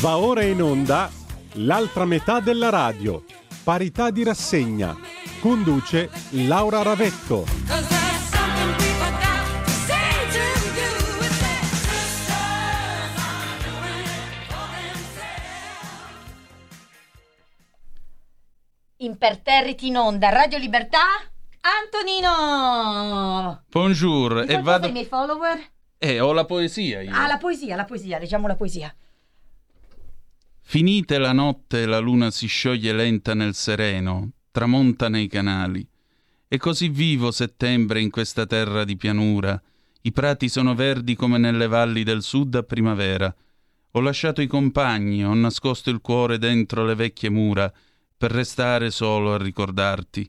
Va ora in onda l'altra metà della radio. Parità di rassegna. Conduce Laura Ravetto. Imperterriti in onda, Radio Libertà, Antonino! Bonjour, Di e vado... ai miei follower? Eh, ho la poesia io. Ah, la poesia, la poesia, leggiamo la poesia. Finite la notte la luna si scioglie lenta nel sereno, tramonta nei canali. E così vivo settembre in questa terra di pianura. I prati sono verdi come nelle valli del sud a primavera. Ho lasciato i compagni, ho nascosto il cuore dentro le vecchie mura per restare solo a ricordarti.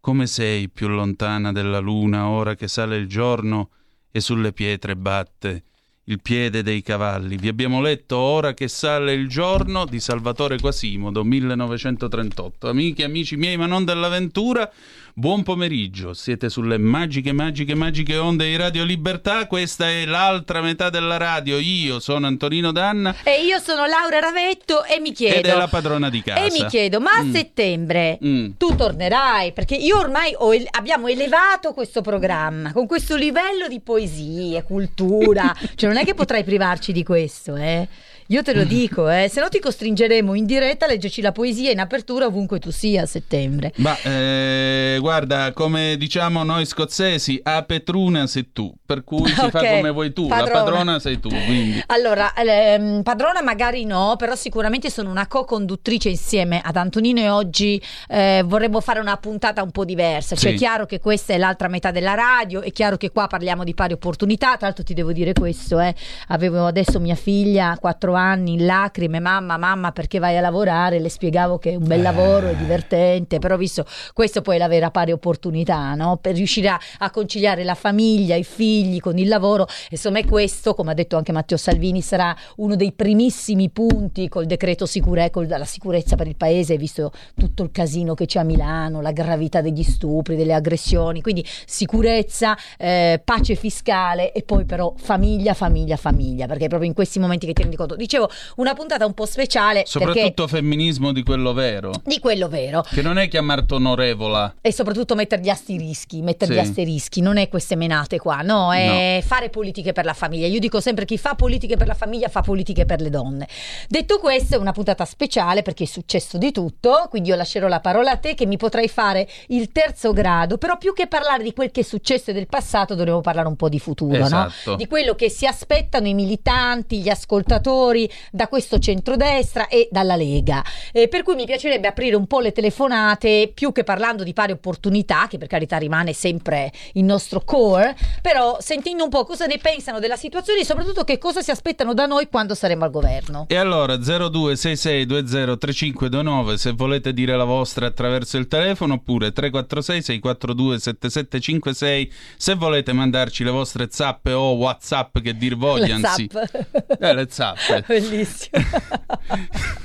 Come sei più lontana della luna ora che sale il giorno e sulle pietre batte il piede dei cavalli. Vi abbiamo letto Ora che sale il giorno di Salvatore Quasimodo, 1938. Amiche amici miei, ma non dell'avventura, buon pomeriggio. Siete sulle magiche, magiche, magiche onde di Radio Libertà. Questa è l'altra metà della radio. Io sono Antonino Danna E io sono Laura Ravetto e mi chiedo... ed è la padrona di casa. E mi chiedo, ma a Mm. settembre Mm. tu tornerai? Perché io ormai el- abbiamo elevato questo programma con questo livello di poesie, cultura. cioè, non è che potrai privarci di questo, eh? Io te lo dico, eh? Se no ti costringeremo in diretta a leggerci la poesia in apertura ovunque tu sia a settembre. Ma eh, guarda, come diciamo noi scozzesi, a Petruna sei tu, per cui si fa Ok, come vuoi tu, la padrona. padrona sei tu, quindi. Allora, ehm, padrona magari no, però sicuramente sono una co-conduttrice insieme ad Antonino e oggi eh, vorremmo fare una puntata un po' diversa. Cioè, Sì. è chiaro che questa è l'altra metà della radio, è chiaro che qua parliamo di pari opportunità. Tra l'altro ti devo dire questo, eh, avevo adesso mia figlia, 4 anni, in lacrime, mamma, mamma, perché vai a lavorare? Le spiegavo che è un bel lavoro, è divertente, però visto questo poi è la vera pari opportunità, no? Per riuscire a, a conciliare la famiglia, i figli con il lavoro. Insomma, è questo, come ha detto anche Matteo Salvini, sarà uno dei primissimi punti col decreto sicure, con la sicurezza per il paese, visto tutto il casino che c'è a Milano, la gravità degli stupri, delle aggressioni. Quindi sicurezza, eh, pace fiscale e poi però famiglia, famiglia, famiglia, perché è proprio in questi momenti che ti rendi conto. Dicevo, una puntata un po' speciale Soprattutto femminismo di quello vero. di quello vero. Che non è chiamarti onorevola. E soprattutto mettere gli asterischi, mettere Sì. asterischi, non è queste menate qua, no, è fare politiche per la famiglia. Io dico sempre chi fa politiche per la famiglia fa politiche per le donne. Detto questo, è una puntata speciale perché è successo di tutto, quindi io lascerò la parola a te che mi potrai fare il terzo grado, però più che parlare di quel che è successo e del passato dovremmo parlare un po' di futuro, no? Esatto. Di quello che si aspettano i militanti, gli ascoltatori da questo centrodestra e dalla Lega. Eh, per cui mi piacerebbe aprire un po' le telefonate, più che parlando di pari opportunità, che per carità rimane sempre il nostro core, però sentendo un po' cosa ne pensano della situazione e soprattutto che cosa si aspettano da noi quando saremo al governo. E allora 0266203529 se volete dire la vostra attraverso il telefono oppure 346 642 7756 se volete mandarci le vostre zappe o whatsapp che dir vogliansi. Le zap. Eh, le zappe. Bellissimo.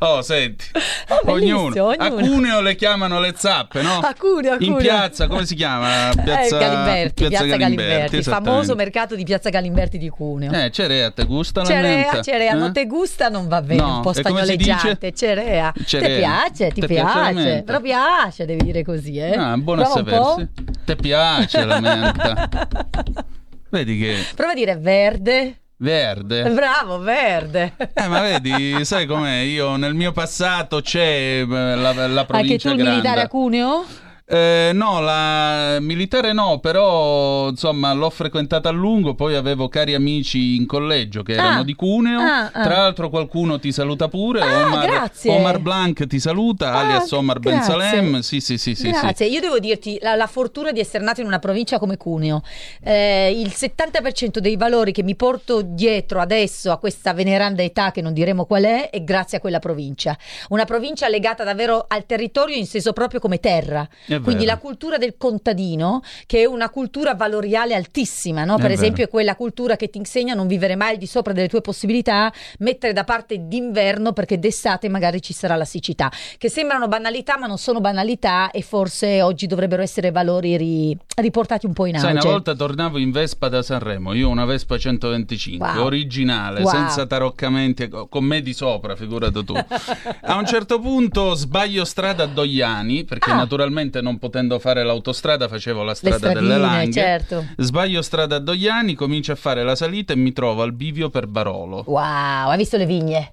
Oh, senti. Oh, bellissimo, ognuno. A ognuno. Cuneo le chiamano le zappe, no? A Cuneo, a In Cuneo. piazza, come si chiama? Piazza Eh, Galimberti, Piazza, Galimberti, il famoso mercato di Piazza Galimberti di Cuneo. Eh, cerea, te gusta Cerea, cerea, Eh? non te gusta, non va bene, No, un po' spagnoleggiante. Cerea. Cerea. Ti piace, ti Te piace piace, però piace, devi dire così, eh. Ah, buono a Prova sapersi. Te piace la menta? Vedi che Prova a dire verde. Verde. Bravo, verde. Eh, ma vedi, sai com'è? Io nel mio passato c'è eh, la, la Anche provincia tu il grande. militare a Cuneo? Eh, no, la militare no, però insomma l'ho frequentata a lungo, poi avevo cari amici in collegio che erano Ah. di Cuneo, Ah, ah. tra l'altro qualcuno ti saluta pure, Ah, Omar, grazie. Omar Blanc ti saluta, Ah, alias Omar Ben grazie. Salem, sì sì sì sì, sì. Grazie, io devo dirti la, la fortuna di essere nato in una provincia come Cuneo. Eh, il 70% dei valori che mi porto dietro adesso a questa veneranda età, che non diremo qual è, è grazie a quella provincia. Una provincia legata davvero al territorio in senso proprio come terra. È Quindi vero. la cultura del contadino, che è una cultura valoriale altissima, no? È per vero. esempio è quella cultura che ti insegna a non vivere mai al di sopra delle tue possibilità, mettere da parte d'inverno perché d'estate magari ci sarà la siccità, che sembrano banalità ma non sono banalità e forse oggi dovrebbero essere valori ri- riportati un po' in auge. Sai, una volta tornavo in Vespa da Sanremo, io una Vespa 125, Wow. originale, Wow. senza taroccamenti, co- con me di sopra, figurati tu. A un certo punto sbaglio strada a Dogliani, perché Ah. naturalmente non potendo fare l'autostrada facevo la strada delle stradine, Langhe. certo. Sbaglio strada a Dogliani, comincio a fare la salita e mi trovo al bivio per Barolo. Wow, hai visto le vigne?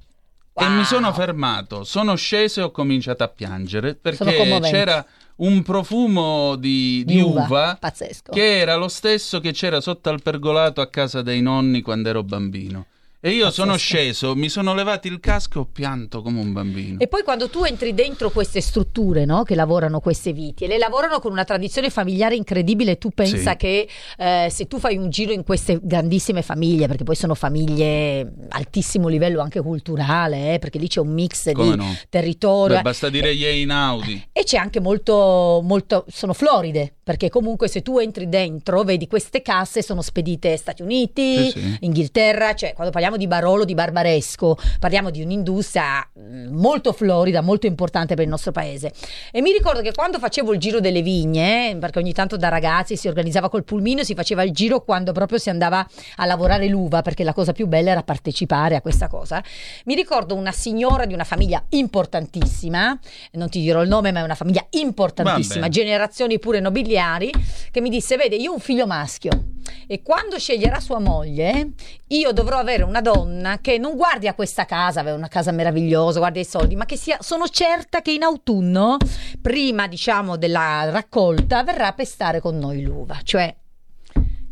E Wow. mi sono fermato, sono sceso e ho cominciato a piangere perché c'era un profumo di, di Di uva, uva pazzesco. che era lo stesso che c'era sotto al pergolato a casa dei nonni quando ero bambino. E io sono sceso, mi sono levato il casco e ho pianto come un bambino. E poi quando tu entri dentro queste strutture no, che lavorano queste viti e le lavorano con una tradizione familiare incredibile, tu pensa Sì. che eh, se tu fai un giro in queste grandissime famiglie, perché poi sono famiglie altissimo livello anche culturale, eh, perché lì c'è un mix Come di no? territorio. Beh, basta dire gli Einaudi. E c'è anche molto, molto, sono floride, perché comunque se tu entri dentro, vedi queste casse sono spedite Stati Uniti, Sì, sì. Inghilterra, cioè quando parliamo di Barolo, di Barbaresco, parliamo di un'industria mh, molto florida, molto importante per il nostro paese. E mi ricordo che quando facevo il giro delle vigne, perché ogni tanto da ragazzi si organizzava col pulmino, si faceva il giro quando proprio si andava a lavorare l'uva, perché la cosa più bella era partecipare a questa cosa. Mi ricordo una signora di una famiglia importantissima, non ti dirò il nome, ma è una famiglia importantissima, Vabbè. generazioni pure nobiliari, che mi disse: Vede, io ho un figlio maschio e quando sceglierà sua moglie, io dovrò avere una donna che non guardi a questa casa, aveva una casa meravigliosa, guardi ai soldi, ma che sia, sono certa che in autunno, prima diciamo della raccolta, verrà a pestare con noi l'uva. Cioè.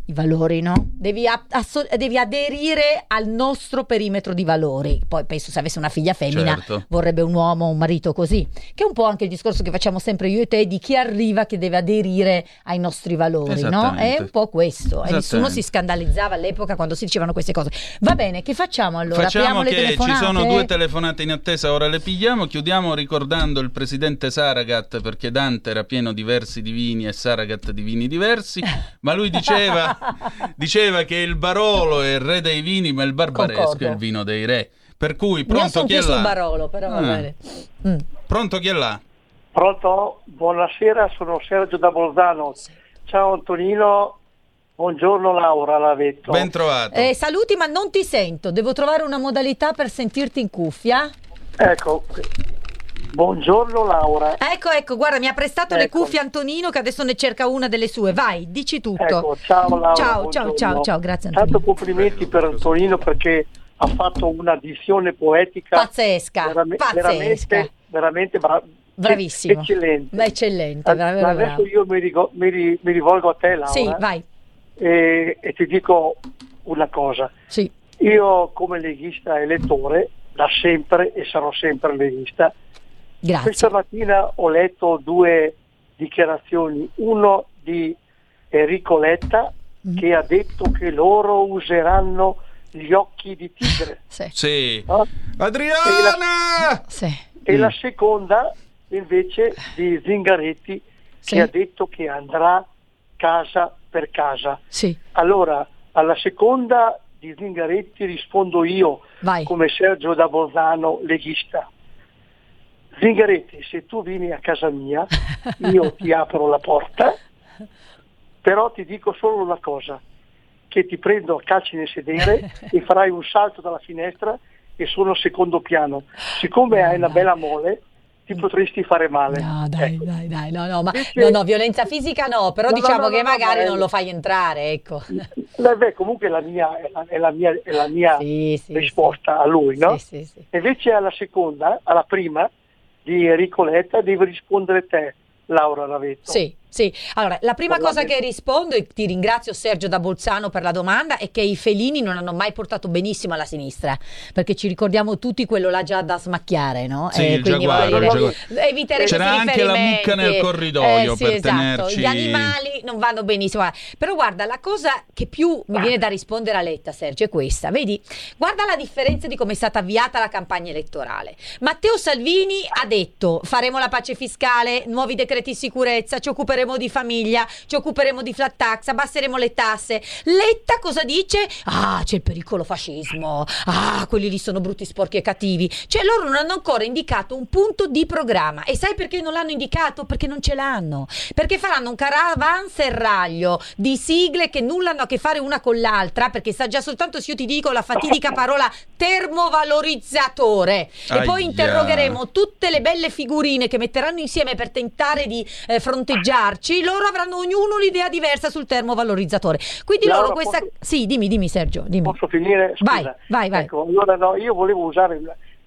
I valori, no? Devi, asso- devi aderire al nostro perimetro di valori. Poi penso se avesse una figlia femmina Certo. vorrebbe un uomo, un marito così. Che è un po' anche il discorso che facciamo sempre io e te di chi arriva che deve aderire ai nostri valori, no? È un po' questo. E nessuno si scandalizzava all'epoca quando si dicevano queste cose. Va bene, che facciamo allora? Facciamo Apriamo le che ci telefonate? sono due telefonate in attesa, ora le pigliamo, chiudiamo ricordando il presidente Saragat perché Dante era pieno di versi divini e Saragat di vini diversi, ma lui diceva, diceva che il Barolo è il re dei vini ma il Barbaresco Concordo. è il vino dei re. Per cui pronto chi è là? Barolo, però va Ah. bene. Mm. Pronto chi è là? Pronto? Buonasera, sono Sergio da Bolzano. Ciao Antonino, buongiorno Laura Lavetto. Ben trovato. Eh, saluti, ma non ti sento. Devo trovare una modalità per sentirti in cuffia. Ecco, buongiorno Laura. Ecco, ecco, guarda, mi ha prestato le Ecco. cuffie Antonino che adesso ne cerca una delle sue. Vai, dici tutto. Ecco, ciao Laura. Ciao, ciao, buongiorno. ciao, ciao, grazie Tanto Antonino. complimenti per Antonino perché ha fatto una dizione poetica Pazzesca, verame- pazzesca. veramente, veramente bra- Bravissimo. eccellente. Eccellente, A- veramente Adesso bravo. io mi, rigo- mi ri- mi rivolgo a te Laura Sì, vai. e, e ti dico una cosa. Sì. Io come leghista elettore, da sempre e sarò sempre leghista, Grazie. questa mattina ho letto due dichiarazioni, uno di Enrico Letta Mm. che ha detto che loro useranno gli occhi di tigre Sì. Sì. no? Adriana! Sì. e Mm. la seconda invece di Zingaretti Sì. che ha detto che andrà casa per casa. Sì. Allora, alla seconda di Zingaretti rispondo io Vai. come Sergio da Bolzano leghista. Zingaretti, se tu vieni a casa mia, io ti apro la porta, però ti dico solo una cosa, che ti prendo a calci nel sedere e farai un salto dalla finestra e sono al secondo piano. Siccome hai una bella mole, ti potresti fare male. No, dai, Ecco. dai, dai, no, no, ma no, no, violenza fisica no, però No, diciamo no, che magari non lo fai entrare, ecco. Eh, beh, comunque è la mia, è la, è la mia, è la mia Sì, sì, risposta a lui, no? Sì, sì, sì. Invece alla seconda, alla prima di Enrico Letta, devi rispondere te, Laura Ravetto. Sì, Sì, allora la prima cosa che rispondo e ti ringrazio Sergio da Bolzano per la domanda è che i felini non hanno mai portato benissimo alla sinistra, perché ci ricordiamo tutti quello là già da smacchiare, no? Sì, il quindi giaguaro, il giaguaro. evitare C'era anche la mucca nel corridoio Eh, sì, per esatto. tenerci- Gli animali non vanno benissimo. Però guarda, la cosa che più mi viene da rispondere a Letta, Sergio, è questa. Vedi, guarda la differenza di come è stata avviata la campagna elettorale. Matteo Salvini ha detto faremo la pace fiscale, nuovi decreti di sicurezza, ci occuperemo di famiglia, ci occuperemo di flat tax, abbasseremo le tasse. Letta cosa dice? Ah, c'è il pericolo fascismo. Ah, quelli lì sono brutti, sporchi e cattivi. Cioè loro non hanno ancora indicato un punto di programma. E sai perché non l'hanno indicato? Perché non ce l'hanno. Perché faranno un caravanserraglio di sigle che nulla hanno a che fare una con l'altra, perché sta già soltanto se io ti dico la fatidica parola termovalorizzatore. E poi Aia. interrogheremo tutte le belle figurine che metteranno insieme per tentare di eh, fronteggiarci. Loro avranno ognuno un'idea diversa sul termovalorizzatore. Quindi Laura, loro questa... posso- Sì, dimmi, dimmi Sergio, dimmi. Posso finire? Scusa. Vai, vai, vai. Ecco, allora no, io volevo usare,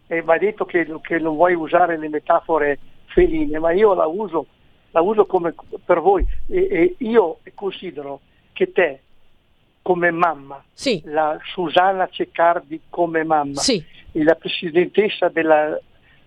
eh, mi hai detto che, che non vuoi usare le metafore feline, ma io la uso, la uso come per voi e, e io considero che te come mamma, Sì, la Susanna Ceccardi come mamma sì, la presidentessa della,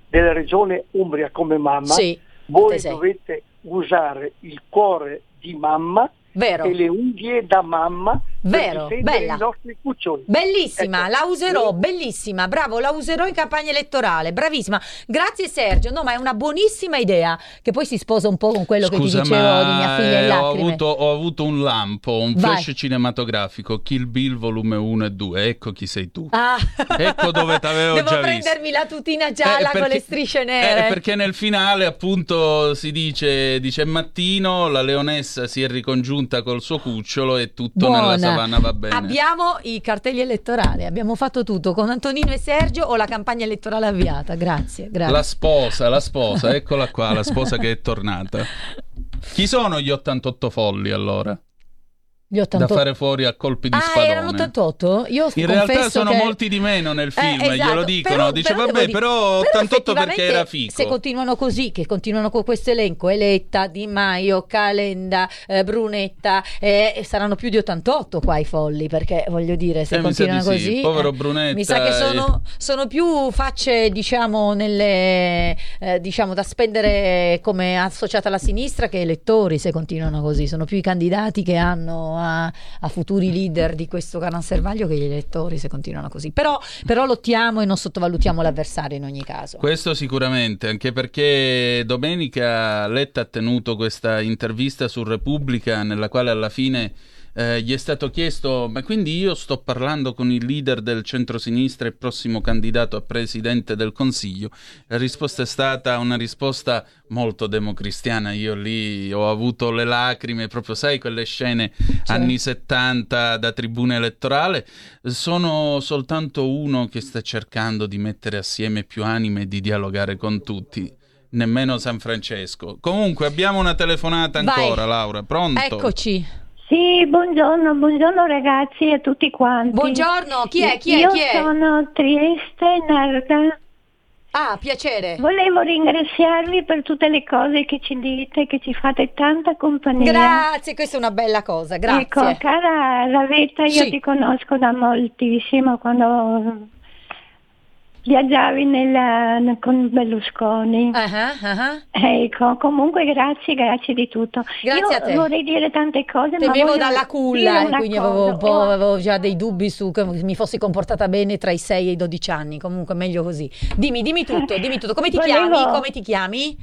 della regione Umbria come mamma, sì. voi dovete usare il cuore di mamma Vero. e le unghie da mamma Vero, bella. i nostri cuccioli. Bellissima, Ecco. la userò, bellissima, bravo, la userò in campagna elettorale, bravissima. Grazie Sergio, no ma è una buonissima idea, che poi si sposa un po' con quello che Scusa, ti dicevo di mia figlia in eh, ho, avuto, ho avuto un lampo, un Vai. flash cinematografico, Kill Bill volume 1 e 2, ecco chi sei tu. Ah. Ecco dove t'avevo Devo già prendermi la tutina Eh, gialla con perché- le strisce nere. eh, perché nel finale appunto si dice, dice mattino, la leonessa si è ricongiunta col suo cucciolo e tutto nella Buona. savana va bene. Abbiamo i cartelli elettorali, abbiamo fatto tutto con Antonino e Sergio o la campagna elettorale avviata. Grazie, grazie. La sposa, la sposa, eccola qua, la sposa che è tornata. Chi sono gli 88 folli allora? Gli 88. Da fare fuori a colpi di ah, spadone. erano 88? Io In realtà sono che- molti di meno nel film, Eh, esatto. glielo dicono. Però- Dice però vabbè, però 88 perché era fico. Se continuano così, che continuano con questo elenco, Eletta, Di Maio, Calenda, eh, Brunetta, eh, saranno più di 88 qua i folli, perché voglio dire, se Eh, continuano di sì. così... Povero eh, Brunetta, Mi sa che eh. sono, sono più facce, diciamo, nelle, eh, diciamo, da spendere come associata alla sinistra che elettori, se continuano così. Sono più i candidati che hanno a, a futuri leader di questo caranservaglio che gli elettori, se continuano così. Però, però lottiamo e non sottovalutiamo l'avversario in ogni caso. Questo sicuramente, anche perché domenica Letta ha tenuto questa intervista su Repubblica nella quale alla fine eh, gli è stato chiesto ma quindi io sto parlando con il leader del centrosinistra e prossimo candidato a presidente del Consiglio? La risposta è stata una risposta molto democristiana, io lì ho avuto le lacrime, proprio sai quelle scene anni 70 da tribuna elettorale, sono soltanto uno che sta cercando di mettere assieme più anime e di dialogare con tutti. Nemmeno San Francesco. Comunque abbiamo una telefonata Vai. ancora, Laura. Pronto? Eccoci. Sì, buongiorno, buongiorno ragazzi e a tutti quanti. Buongiorno, chi è? Chi è? Io Chi è? sono Trieste Narda. Ah, piacere. Volevo ringraziarvi per tutte le cose che ci dite, che ci fate tanta compagnia. Grazie, questa è una bella cosa, grazie. Ecco, cara Ravetta, io Sì. ti conosco da moltissimo quando viaggiavi nel- con Berlusconi. Ah, ah. Ecco, comunque grazie, grazie di tutto. Grazie Io vorrei dire tante cose, Te ma dalla culla, e una quindi avevo, cosa. avevo già dei dubbi su che mi fossi comportata bene tra i 6 e i 12 anni. Comunque, meglio così. Dimmi, dimmi tutto, dimmi tutto. Come ti Volevo- chiami? Come ti chiami?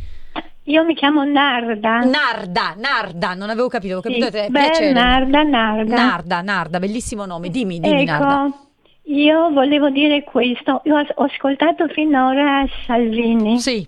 Io mi chiamo Narda. Narda, Narda, non avevo capito, ho capito Sì, te. beh. Narda, Narda. Narda, Narda, bellissimo nome. Dimmi, dimmi, Narda. Io volevo dire questo. Io ho ascoltato finora Salvini. Sì,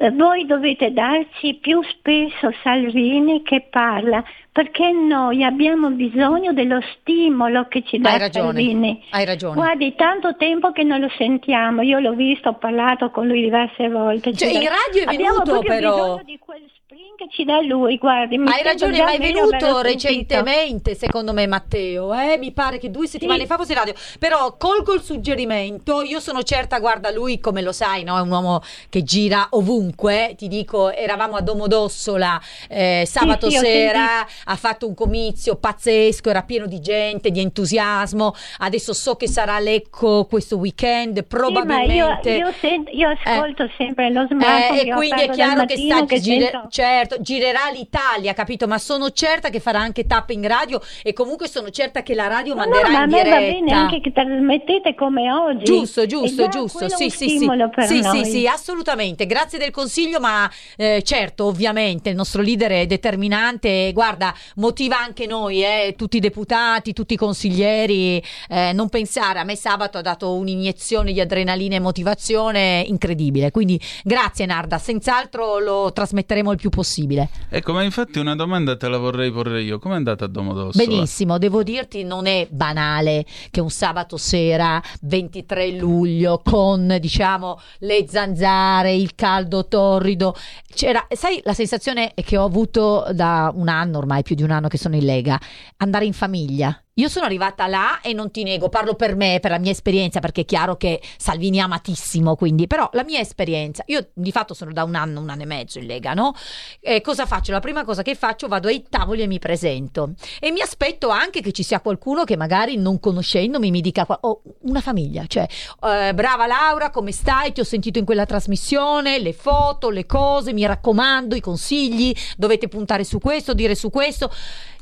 Eh, Voi dovete darci più spesso Salvini che parla, perché noi abbiamo bisogno dello stimolo che ci dà hai ragione. Salvini. Hai ragione. Guardi, tanto tempo che non lo sentiamo, io l'ho visto, ho parlato con lui diverse volte. Cioè, in radio è Abbiamo venuto, proprio però. bisogno di quel sprint Ascoltaci da lui, guardi. Hai ragione, ma è venuto recentemente, secondo me, Matteo. Eh? Mi pare che due settimane Sì. fa fosse radio. Però colgo il suggerimento. Io sono certa, guarda, lui, come lo sai, no? è un uomo che gira ovunque. Ti dico, eravamo a Domodossola eh, sabato sì, ho sera. Ha fatto un comizio pazzesco, era pieno di gente, di entusiasmo. Adesso so che sarà a Lecco questo weekend. Sì, ma io, Probabilmente. io, sento- io ascolto sempre lo smartphone. Eh, e quindi è chiaro che, sta, che gire- certo, girerà l'Italia, capito? Ma sono certa che farà anche tapping radio e comunque sono certa che la radio manderà no, ma a in me diretta. va bene anche che trasmettete come oggi. Giusto, giusto, giusto. Sì, sì, sì. Sì, sì, sì, assolutamente. Grazie del consiglio, ma eh, certo, ovviamente il nostro leader è determinante. e Guarda, motiva anche noi, eh, tutti i deputati, tutti i consiglieri. eh, non pensare, a me sabato ha dato un'iniezione di adrenalina e motivazione incredibile. Quindi grazie, Narda. Senz'altro lo trasmetteremo il più possibile. Ecco, ma infatti una domanda te la vorrei porre io. Com'è andata a Domodossola? Benissimo, devo dirti non è banale che un sabato sera 23 luglio con diciamo le zanzare, il caldo torrido, c'era, sai la sensazione che ho avuto da un anno ormai, più di un anno che sono in Lega, andare in famiglia. Io sono arrivata là e non ti nego, parlo per me, per la mia esperienza, perché è chiaro che Salvini è amatissimo, quindi, però la mia esperienza, io di fatto sono da un anno, un anno e mezzo in Lega, no? Eh, cosa faccio? La prima cosa che faccio, vado ai tavoli e mi presento. E mi aspetto anche che ci sia qualcuno che magari non conoscendomi mi dica, oh, una famiglia, cioè, eh, brava Laura, come stai? Ti ho sentito in quella trasmissione, le foto, le cose, mi raccomando, i consigli, dovete puntare su questo, dire su questo.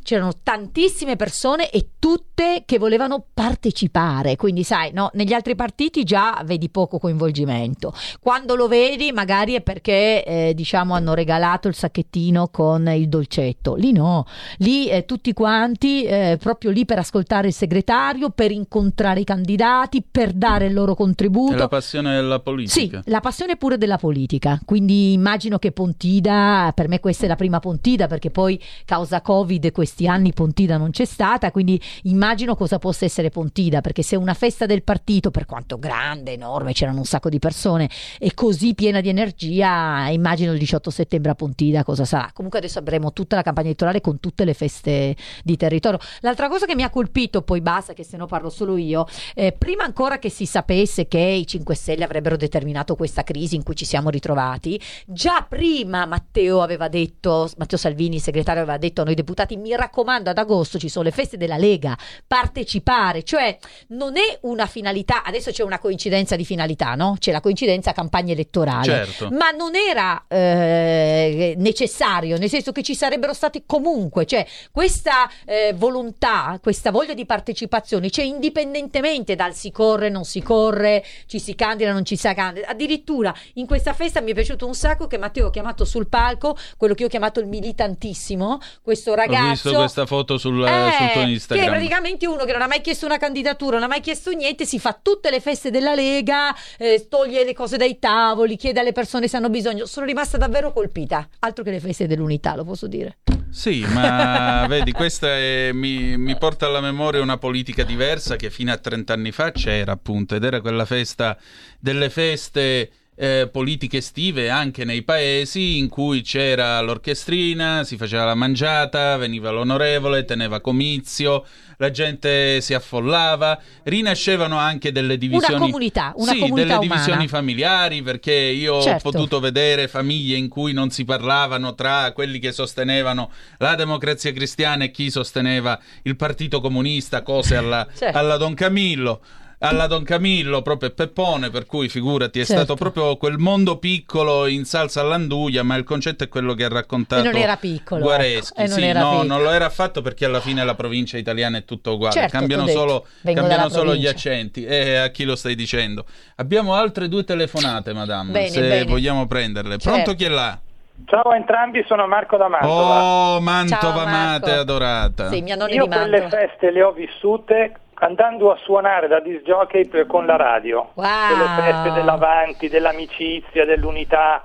C'erano tantissime persone e tutte che volevano partecipare, quindi sai, no, negli altri partiti già vedi poco coinvolgimento. Quando lo vedi magari è perché eh, diciamo hanno regalato il sacchettino con il dolcetto. Lì no, lì eh, tutti quanti eh, proprio lì per ascoltare il segretario, per incontrare i candidati, per dare il loro È contributo. la passione della Sì, politica. la passione pure della politica, quindi immagino che Pontida, per me questa è la prima Pontida perché poi causa Covid questi anni Pontida non c'è stata, quindi immagino cosa possa essere Pontida, perché se una festa del partito, per quanto grande, enorme, c'erano un sacco di persone, è così piena di energia, immagino il 18 settembre a Pontida cosa sarà. Comunque adesso avremo tutta la campagna elettorale con tutte le feste di territorio. L'altra cosa che mi ha colpito, poi basta che se no parlo solo io, eh, prima ancora che si sapesse che i 5 Stelle avrebbero determinato questa crisi in cui ci siamo ritrovati, già prima Matteo aveva detto, Matteo Salvini, segretario, aveva detto a noi deputati, mi raccomando, ad agosto ci sono le feste della Lega, partecipare, cioè non è una finalità, adesso c'è una coincidenza di finalità, no? C'è la coincidenza campagna elettorale. Certo. Ma non era eh, necessario, nel senso che ci sarebbero stati comunque, cioè questa eh, volontà, questa voglia di partecipazione c'è indipendentemente dal si corre, non si corre, ci si candida, non ci si candida. Addirittura in questa festa mi è piaciuto un sacco che Matteo ha chiamato sul palco, quello che io ho chiamato il militantissimo, questo ragazzo. Questa foto sul, Eh, sul tuo Che è Instagram. praticamente uno che non ha mai chiesto una candidatura, non ha mai chiesto niente, si fa tutte le feste della Lega, eh, toglie le cose dai tavoli, chiede alle persone se hanno bisogno. Sono rimasta davvero colpita. Altro che le feste dell'unità, lo posso dire. Sì, ma vedi, questa è- mi, mi porta alla memoria una politica diversa che fino a 30 anni fa c'era appunto ed era quella festa delle feste eh, politiche estive anche nei paesi in cui c'era l'orchestrina, si faceva la mangiata, veniva l'onorevole, teneva comizio, la gente si affollava, rinascevano anche delle divisioni comunità, una sì, comunità delle umana. divisioni familiari perché io Certo. ho potuto vedere famiglie in cui non si parlavano tra quelli che sostenevano la democrazia cristiana e chi sosteneva il partito comunista, cose alla, Certo. alla Don Camillo. Alla Don Camillo, proprio Peppone, per cui figurati, è Certo. stato proprio quel mondo piccolo in salsa all'anduia, ma il concetto è quello che ha raccontato E non era piccolo, Guareschi. ecco, e non sì, era no, piccolo. non lo era affatto perché alla fine la provincia italiana è tutto uguale, Certo, cambiano solo, cambiano solo gli accenti. E a chi lo stai dicendo? Abbiamo altre due telefonate, madame, Bene, se bene. vogliamo prenderle. Certo. Pronto chi è là? Ciao a entrambi, sono Marco da Mantova. Oh, Mantova Ciao, Marco. amata e adorata. Sì, mia nonna Io di quelle feste le ho vissute andando a suonare da disc jockey per- con la radio. Wow. Quelle feste dell'avanti, dell'amicizia, dell'unità.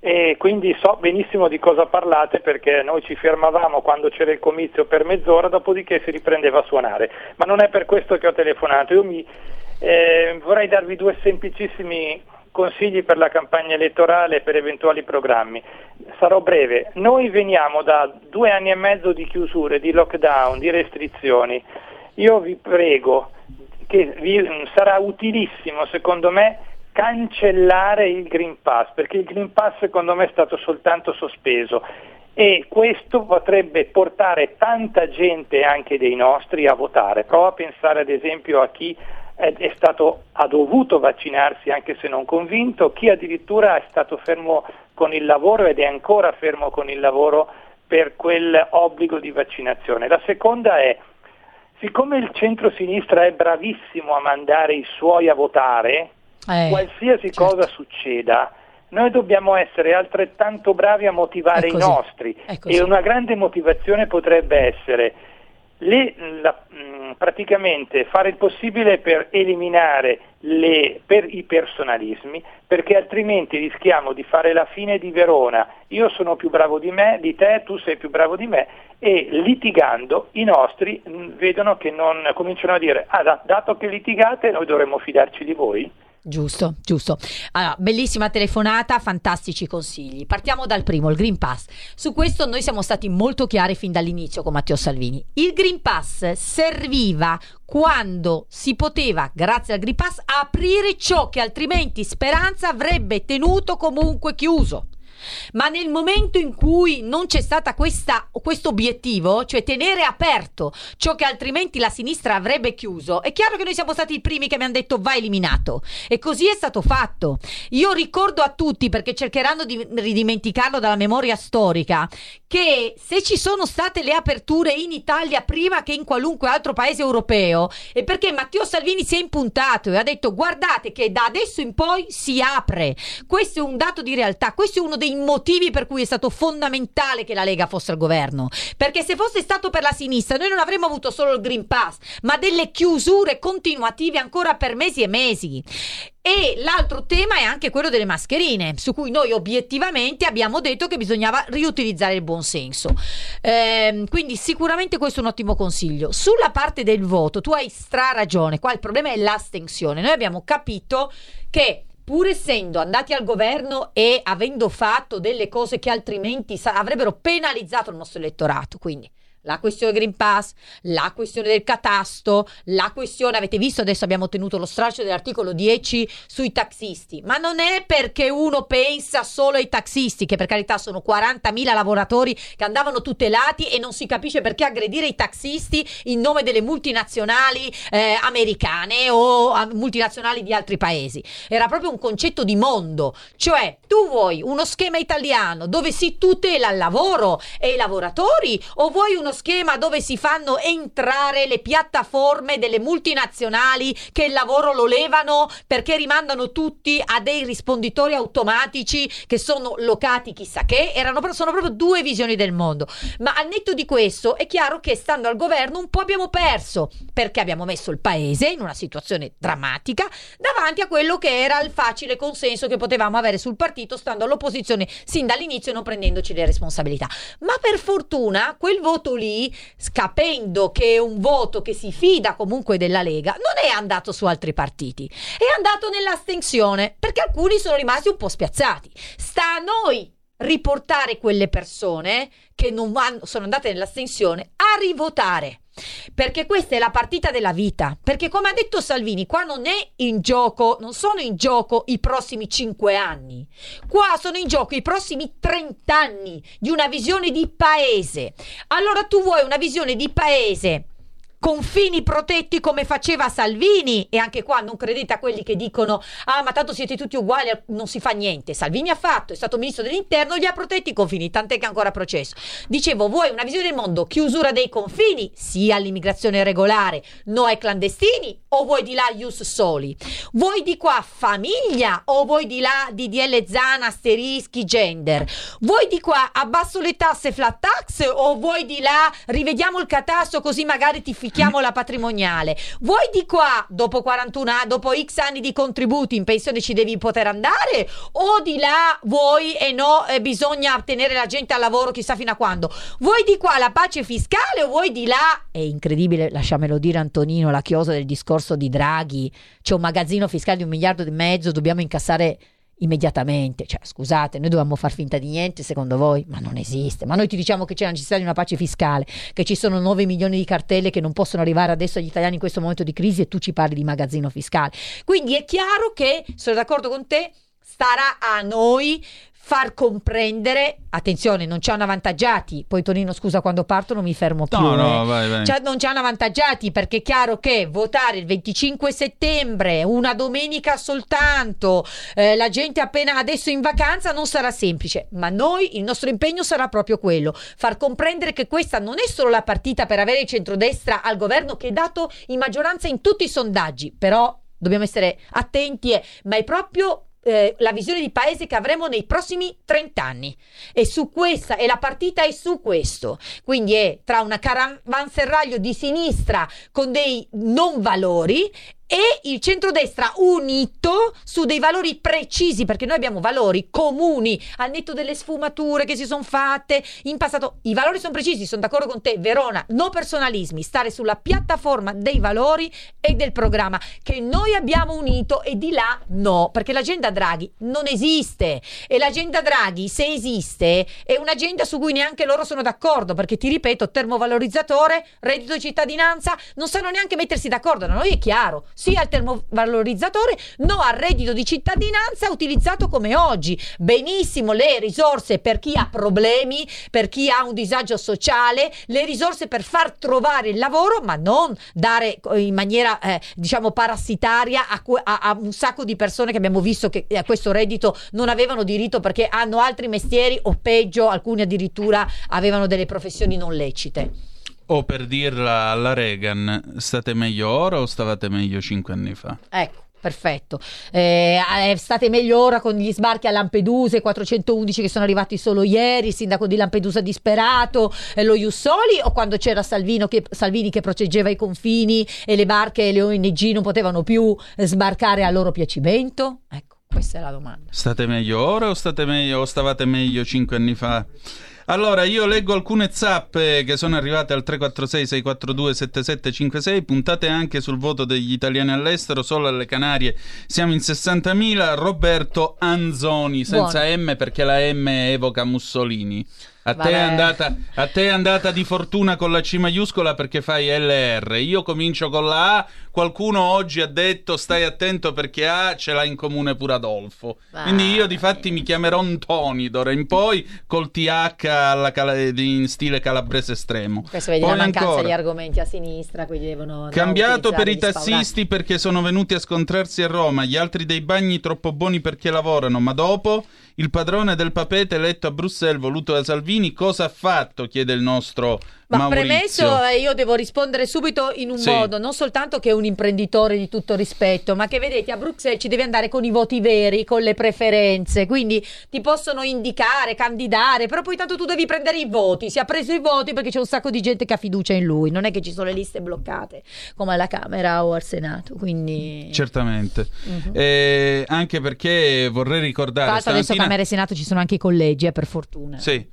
E quindi so benissimo di cosa parlate perché noi ci fermavamo quando c'era il comizio per mezz'ora, dopodiché si riprendeva a suonare. Ma non è per questo che ho telefonato. Io mi, eh, vorrei darvi due semplicissimi consigli per la campagna elettorale e per eventuali programmi. Sarò breve. Noi veniamo da due anni e mezzo di chiusure, di lockdown, di restrizioni. Io vi prego che vi, sarà utilissimo secondo me cancellare il Green Pass, perché il Green Pass secondo me è stato soltanto sospeso e questo potrebbe portare tanta gente anche dei nostri a votare. Prova a pensare ad esempio a chi è stato, ha dovuto vaccinarsi anche se non convinto, chi addirittura è stato fermo con il lavoro ed è ancora fermo con il lavoro per quel obbligo di vaccinazione. La seconda è, siccome il centro-sinistra è bravissimo a mandare i suoi a votare, eh, qualsiasi certo. cosa succeda, noi dobbiamo essere altrettanto bravi a motivare i nostri. E una grande motivazione potrebbe essere le, la, mm, praticamente fare il possibile per eliminare le, per i personalismi, perché altrimenti rischiamo di fare la fine di Verona, io sono più bravo di me, di te, tu sei più bravo di me, e litigando i nostri mm, vedono che non cominciano a dire, ah, dato che litigate noi dovremmo fidarci di voi. Giusto, giusto. Allora, bellissima telefonata, fantastici consigli. Partiamo dal primo, il Green Pass. Su questo noi siamo stati molto chiari fin dall'inizio con Matteo Salvini. Il Green Pass serviva quando si poteva, grazie al Green Pass, aprire ciò che altrimenti Speranza avrebbe tenuto comunque chiuso. Ma nel momento in cui non c'è stata questo obiettivo, cioè tenere aperto ciò che altrimenti la sinistra avrebbe chiuso, è chiaro che noi siamo stati i primi che mi hanno detto va eliminato. E così è stato fatto. Io ricordo a tutti, perché cercheranno di ridimenticarlo dalla memoria storica, che se ci sono state le aperture in Italia prima che in qualunque altro paese europeo, è perché Matteo Salvini si è impuntato e ha detto guardate che da adesso in poi si apre. Questo è un dato di realtà, questo è uno dei motivi per cui è stato fondamentale che la Lega fosse al governo. Perché se fosse stato per la sinistra, noi non avremmo avuto solo il Green Pass, ma delle chiusure continuative ancora per mesi e mesi. E l'altro tema è anche quello delle mascherine, su cui noi obiettivamente abbiamo detto che bisognava riutilizzare il buonsenso. Eh, quindi sicuramente questo è un ottimo consiglio. Sulla parte del voto, tu hai stra ragione, qua il problema è l'astensione. Noi abbiamo capito che pur essendo andati al governo e avendo fatto delle cose che altrimenti sa- avrebbero penalizzato il nostro elettorato, quindi la questione Green Pass, la questione del catasto, la questione, avete visto adesso abbiamo ottenuto lo stralcio dell'articolo 10 sui taxisti, ma non è perché uno pensa solo ai taxisti, che per carità sono 40.000 lavoratori che andavano tutelati e non si capisce perché aggredire i taxisti in nome delle multinazionali eh, americane o a, multinazionali di altri paesi. Era proprio un concetto di mondo, cioè tu vuoi uno schema italiano dove si tutela il lavoro e i lavoratori o vuoi uno schema dove si fanno entrare le piattaforme delle multinazionali che il lavoro lo levano perché rimandano tutti a dei risponditori automatici che sono locati chissà che, erano, sono proprio due visioni del mondo. Ma al netto di questo è chiaro che stando al governo un po' abbiamo perso perché abbiamo messo il paese in una situazione drammatica davanti a quello che era il facile consenso che potevamo avere sul partito stando all'opposizione sin dall'inizio e non prendendoci le responsabilità. Ma per fortuna quel voto lì lì, capendo che è un voto che si fida comunque della Lega, non è andato su altri partiti, è andato nell'astensione, perché alcuni sono rimasti un po' spiazzati. Sta a noi riportare quelle persone che non vanno, sono andate nell'astensione a rivotare. Perché questa è la partita della vita. Perché, come ha detto Salvini, qua non è in gioco, non sono in gioco i prossimi cinque anni. Qua sono in gioco i prossimi 30 anni di una visione di paese. Allora tu vuoi una visione di paese confini protetti come faceva Salvini. E anche qua non credete a quelli che dicono ah ma tanto siete tutti uguali non si fa niente. Salvini ha fatto è stato ministro dell'interno gli ha protetti i confini tant'è che ancora processo. Dicevo vuoi una visione del mondo? Chiusura dei confini? Sia all'immigrazione regolare. No ai clandestini? O vuoi di là ius soli? Vuoi di qua famiglia? O vuoi di là DDL Zana asterischi gender? Vuoi di qua abbasso le tasse flat tax? O vuoi di là rivediamo il catasto così magari ti modifichiamo la patrimoniale. Vuoi di qua, dopo 41 anni, dopo X anni di contributi in pensione ci devi poter andare? O di là vuoi e no, eh, bisogna tenere la gente al lavoro chissà fino a quando? Vuoi di qua la pace fiscale o vuoi di là? È incredibile, lasciamelo dire Antonino, la chiosa del discorso di Draghi. C'è un magazzino fiscale di un miliardo e mezzo, dobbiamo incassare immediatamente. Cioè, scusate, noi dobbiamo far finta di niente secondo voi? Ma non esiste. Ma noi ti diciamo che c'è la necessità di una pace fiscale, che ci sono 9 milioni di cartelle che non possono arrivare adesso agli italiani in questo momento di crisi e tu ci parli di magazzino fiscale. Quindi è chiaro che, sono d'accordo con te, starà a noi far comprendere, attenzione, non ci hanno avvantaggiati, poi Tonino scusa quando parto non mi fermo più, No, no, eh. vai, vai. Cioè, non ci hanno avvantaggiati perché è chiaro che votare il 25 settembre, una domenica soltanto, eh, la gente appena adesso in vacanza non sarà semplice, ma noi il nostro impegno sarà proprio quello, far comprendere che questa non è solo la partita per avere il centrodestra al governo che è dato in maggioranza in tutti i sondaggi, però dobbiamo essere attenti, eh, ma è proprio eh, la visione di paese che avremo nei prossimi 30 anni e su questa e la partita è su questo. Quindi è tra una caravanserraglio di sinistra con dei non valori e il centrodestra unito su dei valori precisi, perché noi abbiamo valori comuni, al netto delle sfumature che si sono fatte. In passato. I valori sono precisi, sono d'accordo con te, Verona, no personalismi, stare sulla piattaforma dei valori e del programma che noi abbiamo unito e di là no, perché l'agenda Draghi non esiste. E l'agenda Draghi, se esiste, è un'agenda su cui neanche loro sono d'accordo, perché ti ripeto, termovalorizzatore, reddito di cittadinanza, non sanno neanche mettersi d'accordo, da noi è chiaro sì al termovalorizzatore, no al reddito di cittadinanza utilizzato come oggi. Benissimo le risorse per chi ha problemi, per chi ha un disagio sociale, le risorse per far trovare il lavoro, ma non dare in maniera eh, diciamo parassitaria a, a, a, un sacco di persone che abbiamo visto che a questo reddito non avevano diritto perché hanno altri mestieri o peggio, alcuni addirittura avevano delle professioni non lecite. O per dirla alla Reagan, state meglio ora o stavate meglio cinque anni fa? Ecco. Perfetto, eh, state meglio ora con gli sbarchi a Lampedusa, i 411 che sono arrivati solo ieri, il sindaco di Lampedusa disperato, eh, lo Jussoli o quando c'era che, Salvini che proteggeva i confini e le barche e le ONG non potevano più sbarcare a loro piacimento? Ecco, questa è la domanda. State meglio ora o, state meglio, o stavate meglio cinque anni fa? Allora, io leggo alcune zappe che sono arrivate al 346-642-7756. Puntate anche sul voto degli italiani all'estero, solo alle Canarie siamo in 60.000. Roberto Anzoni, senza Buono. M perché la M evoca Mussolini. A te, andata, a te è andata di fortuna con la C maiuscola perché fai LR. Io comincio con la A. Qualcuno oggi ha detto stai attento perché A ce l'ha in comune pure Adolfo. Quindi io di fatti mi chiamerò Antoni d'ora in poi col TH alla cala- in stile calabrese estremo. Questo vedi Poi la mancanza ancora. di argomenti a sinistra, quindi devono... no, Cambiato per i tassisti perché sono venuti a scontrarsi a Roma, gli altri dei bagni troppo buoni perché lavorano, ma dopo il padrone del papete eletto a Bruxelles voluto da Salvini cosa ha fatto? chiede il nostro Ma Maurizio. premesso, eh, io devo rispondere subito in un Sì. modo, non soltanto che è un imprenditore di tutto rispetto, ma che vedete a Bruxelles ci deve andare con i voti veri, con le preferenze, quindi ti possono indicare, candidare, però poi tanto tu devi prendere i voti, si ha preso i voti perché c'è un sacco di gente che ha fiducia in lui, non è che ci sono le liste bloccate come alla Camera o al Senato, quindi... Certamente. Mhm. Eh, anche perché vorrei Tra ricordare l'altro adesso stamattina... Camera e Senato ci sono anche i collegi, eh, per fortuna. Sì.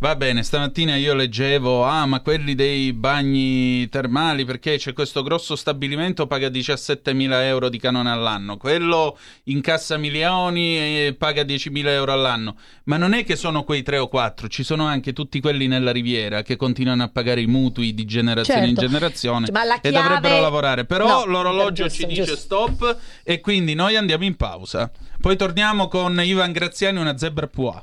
Va bene, stamattina io leggevo, ah ma quelli dei bagni termali perché c'è questo grosso stabilimento paga 17.000 euro di canone all'anno, quello incassa milioni e paga 10.000 euro all'anno, ma non è che sono quei tre o quattro, ci sono anche tutti quelli nella riviera che continuano a pagare i mutui di generazione Certo. in generazione la e chiave- dovrebbero lavorare, però No, l'orologio giusto, ci dice giusto. stop e quindi noi andiamo in pausa. Poi torniamo con Ivan Graziani, una zebra pois.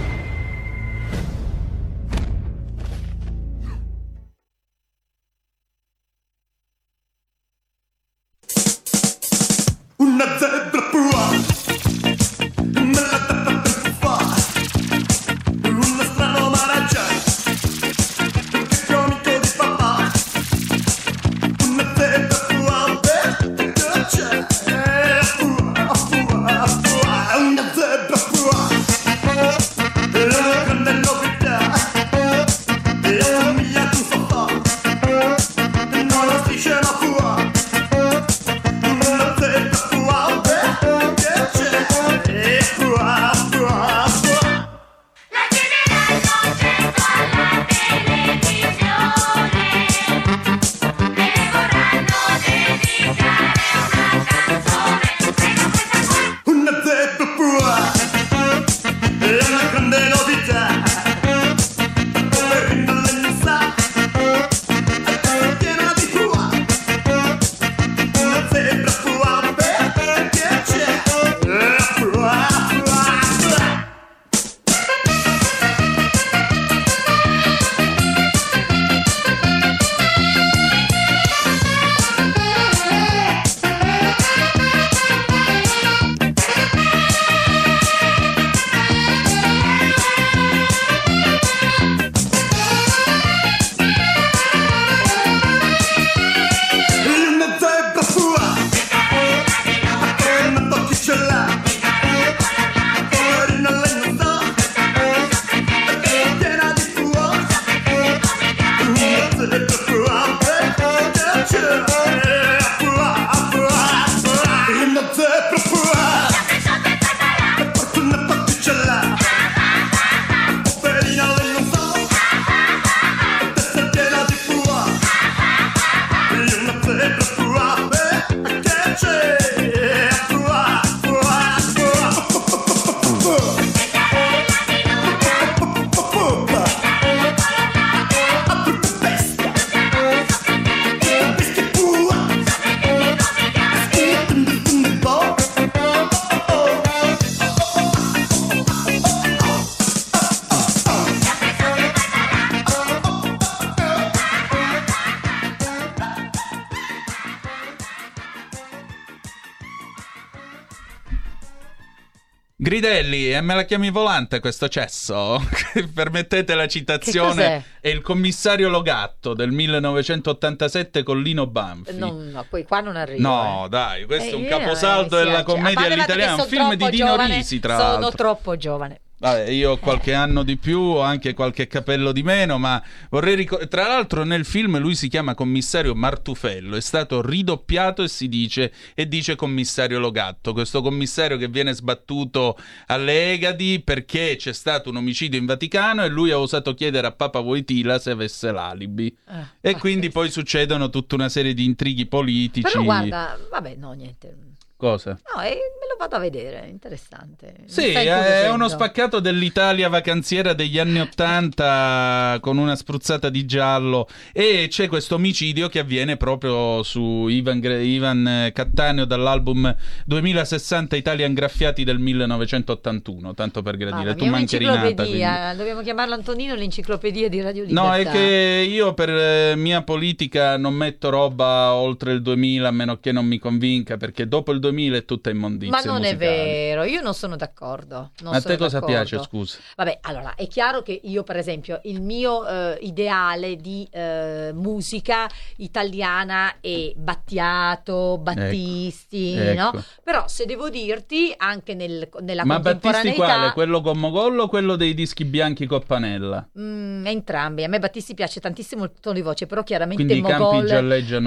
Gridelli, e me la chiami volante questo cesso? Permettete la citazione. È il commissario Logatto del 1987 con Lino Banfi. No, no, poi qua non arrivo. No, eh. dai, questo è un Eh, caposaldo eh, della commedia a parte all'italiana, un sono film di Dino giovane, Risi, tra Sono l'altro. troppo giovane. Vabbè, io ho qualche anno di più, ho anche qualche capello di meno, ma vorrei ricordare. Tra l'altro, nel film lui si chiama commissario Martufello, è stato ridoppiato e si dice e dice commissario Logatto. Questo commissario che viene sbattuto alle Egadi perché c'è stato un omicidio in Vaticano e lui ha osato chiedere a Papa Voitila se avesse l'alibi. Eh, e quindi poi succedono tutta una serie di intrighi politici. Però guarda, vabbè, no, niente. Cosa? No, eh, me lo vado a vedere, interessante. Sì, sta è uno spaccato dell'Italia vacanziera degli anni Ottanta con una spruzzata di giallo e c'è questo omicidio che avviene proprio su Ivan, Ivan eh, Cattaneo dall'album 2060 Italian Graffiati del 1981, tanto per gradire. Mamma tu manchi rinata. quindi. un'enciclopedia, dobbiamo chiamarlo Antonino l'enciclopedia di Radio Libertà. No, è che io per eh, mia politica non metto roba oltre il 2000 a meno che non mi convinca, perché dopo il 2000 è tutta immondizia Ma non è musicale. vero, io non sono d'accordo. non A te cosa d'accordo. piace, scusa? Vabbè, allora è chiaro che io, per esempio, il mio eh, ideale di eh, musica italiana è Battiato, Battisti, Ecco, no? ecco. Però se devo dirti, anche nel- nella Ma Battisti quale? Quello con Mogollo o quello dei dischi bianchi Coppanella? Mm, entrambi, a me Battisti piace tantissimo il tono di voce, però chiaramente Quindi Mogol,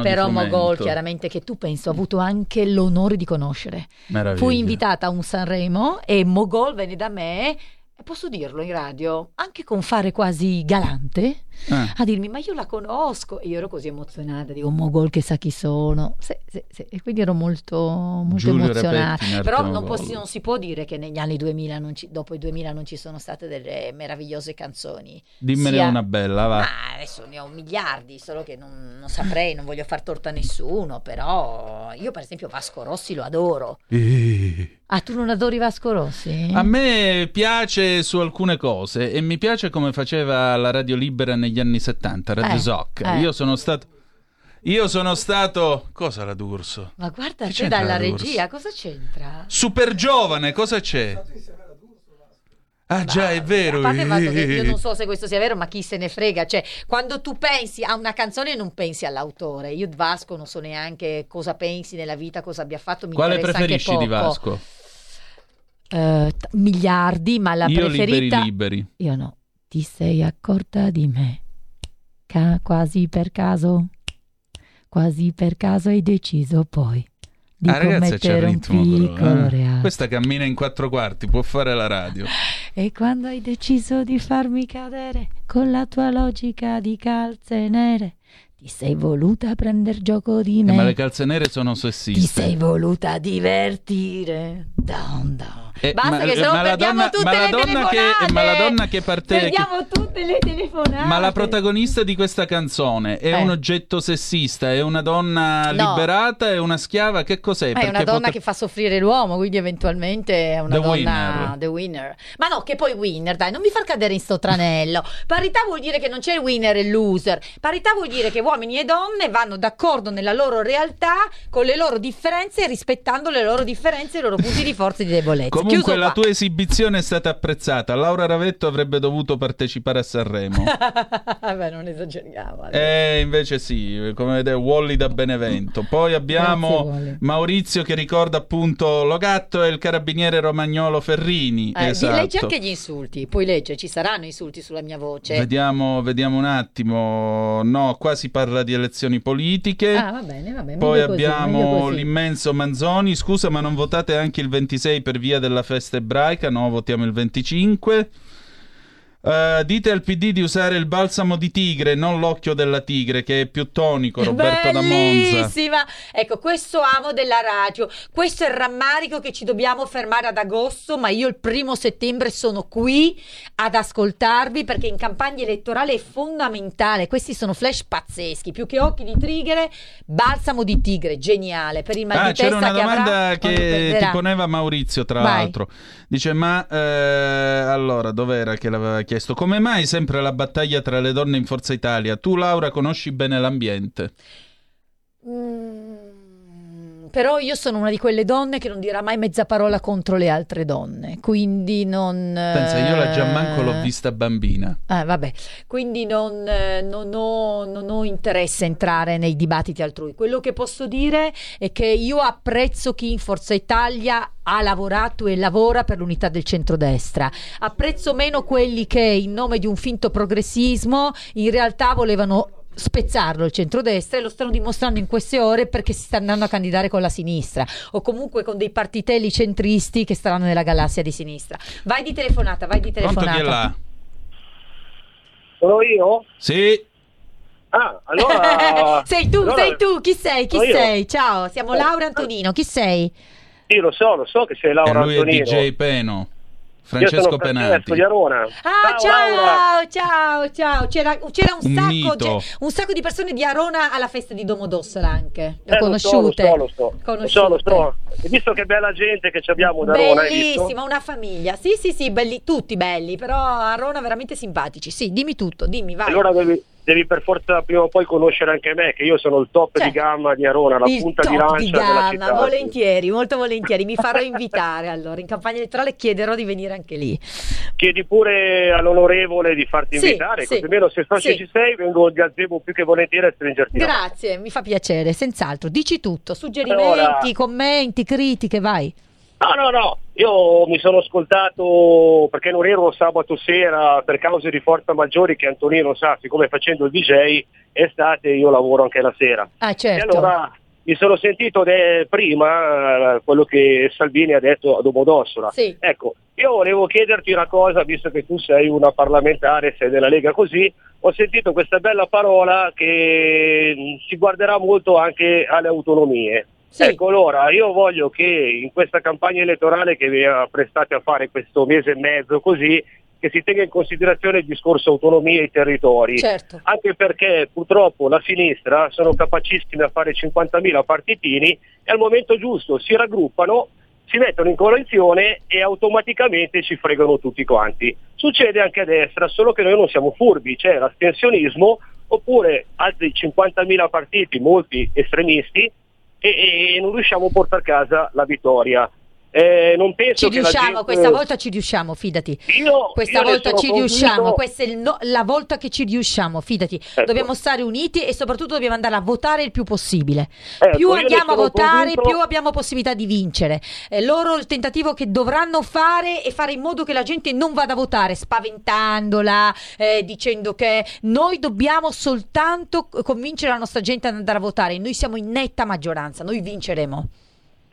però. Mogol chiaramente che tu penso ha avuto anche l'onore di conoscere. Meraviglia. Fui invitata a un Sanremo e Mogol venne da me posso dirlo in radio, anche con fare quasi galante, Ah. a dirmi ma io la conosco e io ero così emozionata, dico Mogol che sa chi sono, Sì, sì, sì. e quindi ero molto, molto Giulio emozionata, Rapetti però non, possi- non si può dire che negli anni 2000, non ci- dopo i 2000 non ci sono state delle meravigliose canzoni. Dimmene Sia- una bella, va. ma adesso ne ho miliardi, solo che non, non saprei, non voglio far torto a nessuno, però io per esempio Vasco Rossi lo adoro. Eh. Ah, tu non adori Vasco Rossi? A me piace su alcune cose e mi piace come faceva la Radio Libera negli anni 70, Radio Eh, Zoc. eh. Io sono stato... Io sono stato... Cosa la D'Urso? Ma guarda c'entra dalla regia, cosa c'entra? Super giovane, cosa c'è? Ah già, è vero. A parte che io non so se questo sia vero, ma chi se ne frega. Cioè, quando tu pensi a una canzone non pensi all'autore. Io di Vasco non so neanche cosa pensi nella vita, cosa abbia fatto. Mi Quale preferisci di. Vasco? Eh, t- miliardi, ma la Io preferita... liberi liberi. Io no. Ti sei accorta di me? Ca- quasi per caso? Quasi per caso hai deciso poi di Ah ragazzi c'è il commettere un ritmo piccolo però, eh. reato. Questa cammina in quattro quarti, può fare la radio. E quando hai deciso di farmi cadere con la tua logica di calze nere, ti sei voluta prendere gioco di Eh, me. ma le calze nere sono Ti sessiste. sei voluta divertire. Down, down. Eh, Basta ma- che se no perdiamo donna- tutte le donna che- telefonate. ma la donna che parte- Perdiamo tutte le telefonate. Ma la protagonista di questa canzone è Eh. un oggetto sessista, è una donna No. liberata, è una schiava, che cos'è? Ma è una donna pote- che fa soffrire l'uomo, quindi eventualmente è una The donna winner. the winner. Ma no, che poi winner, dai, non mi far cadere in sto tranello. Parità vuol dire che non c'è il winner e il loser. Parità vuol dire che uomini e donne vanno d'accordo nella loro realtà con le loro differenze, rispettando le loro differenze, i loro punti di forza e di debolezza. Comunque la tua esibizione è stata apprezzata. Laura Ravetto avrebbe dovuto partecipare a Sanremo. Vabbè, non esageriamo. E invece sì, come vedete, Wally da Benevento. Poi abbiamo Grazie. Maurizio che ricorda appunto Logatto e il carabiniere romagnolo Ferrini. Eh, esatto. Leggi anche gli insulti, puoi leggere, ci saranno insulti sulla mia voce. Vediamo, vediamo un attimo. No, qua si parla di elezioni politiche. Ah, va bene, va bene. Poi abbiamo così. l'immenso Manzoni. Scusa, ma non votate anche il 26 per via della festa ebraica? No, votiamo il 25. Eh, dite al PD di usare il balsamo di tigre, non l'occhio della tigre, che è più tonico. Roberto da Monza. Bellissima! Ecco, questo amo della radio, questo è il rammarico che ci dobbiamo fermare ad agosto, ma io il primo settembre sono qui ad ascoltarvi perché in campagna elettorale è fondamentale. Questi sono flash pazzeschi, più che occhi di tigre, balsamo di tigre, geniale. Per il mal Ah, di c'era testa una che domanda che ti poneva Maurizio, tra Vai. l'altro. Dice: Ma eh, allora, dov'era che l'aveva chiesto? Come mai sempre la battaglia tra le donne in Forza Italia? Tu, Laura, conosci bene l'ambiente. Mm, Però io sono una di quelle donne che non dirà mai mezza parola contro le altre donne, quindi non... Pensa, io la Gianmanco l'ho eh, vista bambina. Ah, vabbè, quindi non, eh, non ho, non ho interesse a entrare nei dibattiti altrui. Quello che posso dire è che io apprezzo chi in Forza Italia ha lavorato e lavora per l'unità del centrodestra. Apprezzo meno quelli che in nome di un finto progressismo in realtà volevano spezzarlo il centrodestra e lo stanno dimostrando in queste ore perché si sta andando a candidare con la sinistra o comunque con dei partitelli centristi che staranno nella galassia di sinistra. Vai di telefonata, vai di telefonata. è? Sono io? Sì. Ah, allora... sei tu, allora- sei tu, chi sei? Chi sono io. sei? Ciao, siamo Eh. Laura e Antonino, chi sei? Sì, lo so, lo so che sei E Laura lui è Antonino. DJ Peno, Francesco Arona. Ah, Ciao, ciao, ciao, ciao. C'era, c'era un, Un sacco, un sacco di persone di Arona alla festa di Domodossola anche. Le Eh, ho lo so, conosciute. Lo so, lo so, lo so, lo so. Hai visto che bella gente che ci abbiamo da Arona? Bellissima, una famiglia. Sì, sì, sì, belli, tutti belli, però Arona veramente simpatici. Sì, dimmi tutto, dimmi, vai. Allora devi, devi per forza prima o poi conoscere anche me, che io sono il top di gamma di Arona, la punta di lancia di della gamma, città. volentieri, molto volentieri. Mi farò invitare allora. In campagna elettorale chiederò di venire anche lì. Chiedi pure all'onorevole di farti Sì, invitare, sì, così almeno se so sì. ci sei vengo il gazebo più che volentieri a stringerti. Grazie, mi fa piacere, senz'altro. Dici tutto, suggerimenti, Allora- commenti, critiche, vai. No, no, no, io mi sono ascoltato perché non ero sabato sera per cause di forza maggiori che Antonino sa, siccome facendo il DJ estate io lavoro anche la sera. Ah, E certo. allora mi sono sentito de- prima eh, quello che Salvini ha detto a Domodossola. Sì. Ecco, io volevo chiederti una cosa, visto che tu sei una parlamentare, sei della Lega così, ho sentito questa bella parola che si guarderà molto anche alle autonomie. Ecco, allora io voglio che in questa campagna elettorale che vi apprestate a fare questo mese e mezzo così, che si tenga in considerazione il discorso autonomie e territori. Certo. Anche perché purtroppo la sinistra sono capacissimi a fare 50.000 partitini e al momento giusto si raggruppano, si mettono in coalizione e automaticamente ci fregano tutti quanti. Succede anche a destra, solo che noi non siamo furbi, c'è l'astensionismo oppure altri 50.000 partiti, molti estremisti, e, e non riusciamo a portare a casa la vittoria. Eh, non penso Ci che riusciamo, gente- questa volta ci riusciamo, fidati. Io- questa io volta ci convinto- riusciamo, questa è no- la volta che ci riusciamo, fidati. Ecco. Dobbiamo stare uniti e soprattutto dobbiamo andare a votare il più possibile. Ecco, più andiamo a votare, convinto- più abbiamo possibilità di vincere. Eh, loro il tentativo che dovranno fare è fare in modo che la gente non vada a votare, spaventandola, eh, dicendo che noi dobbiamo soltanto convincere la nostra gente ad andare a votare. Noi siamo in netta maggioranza, noi vinceremo.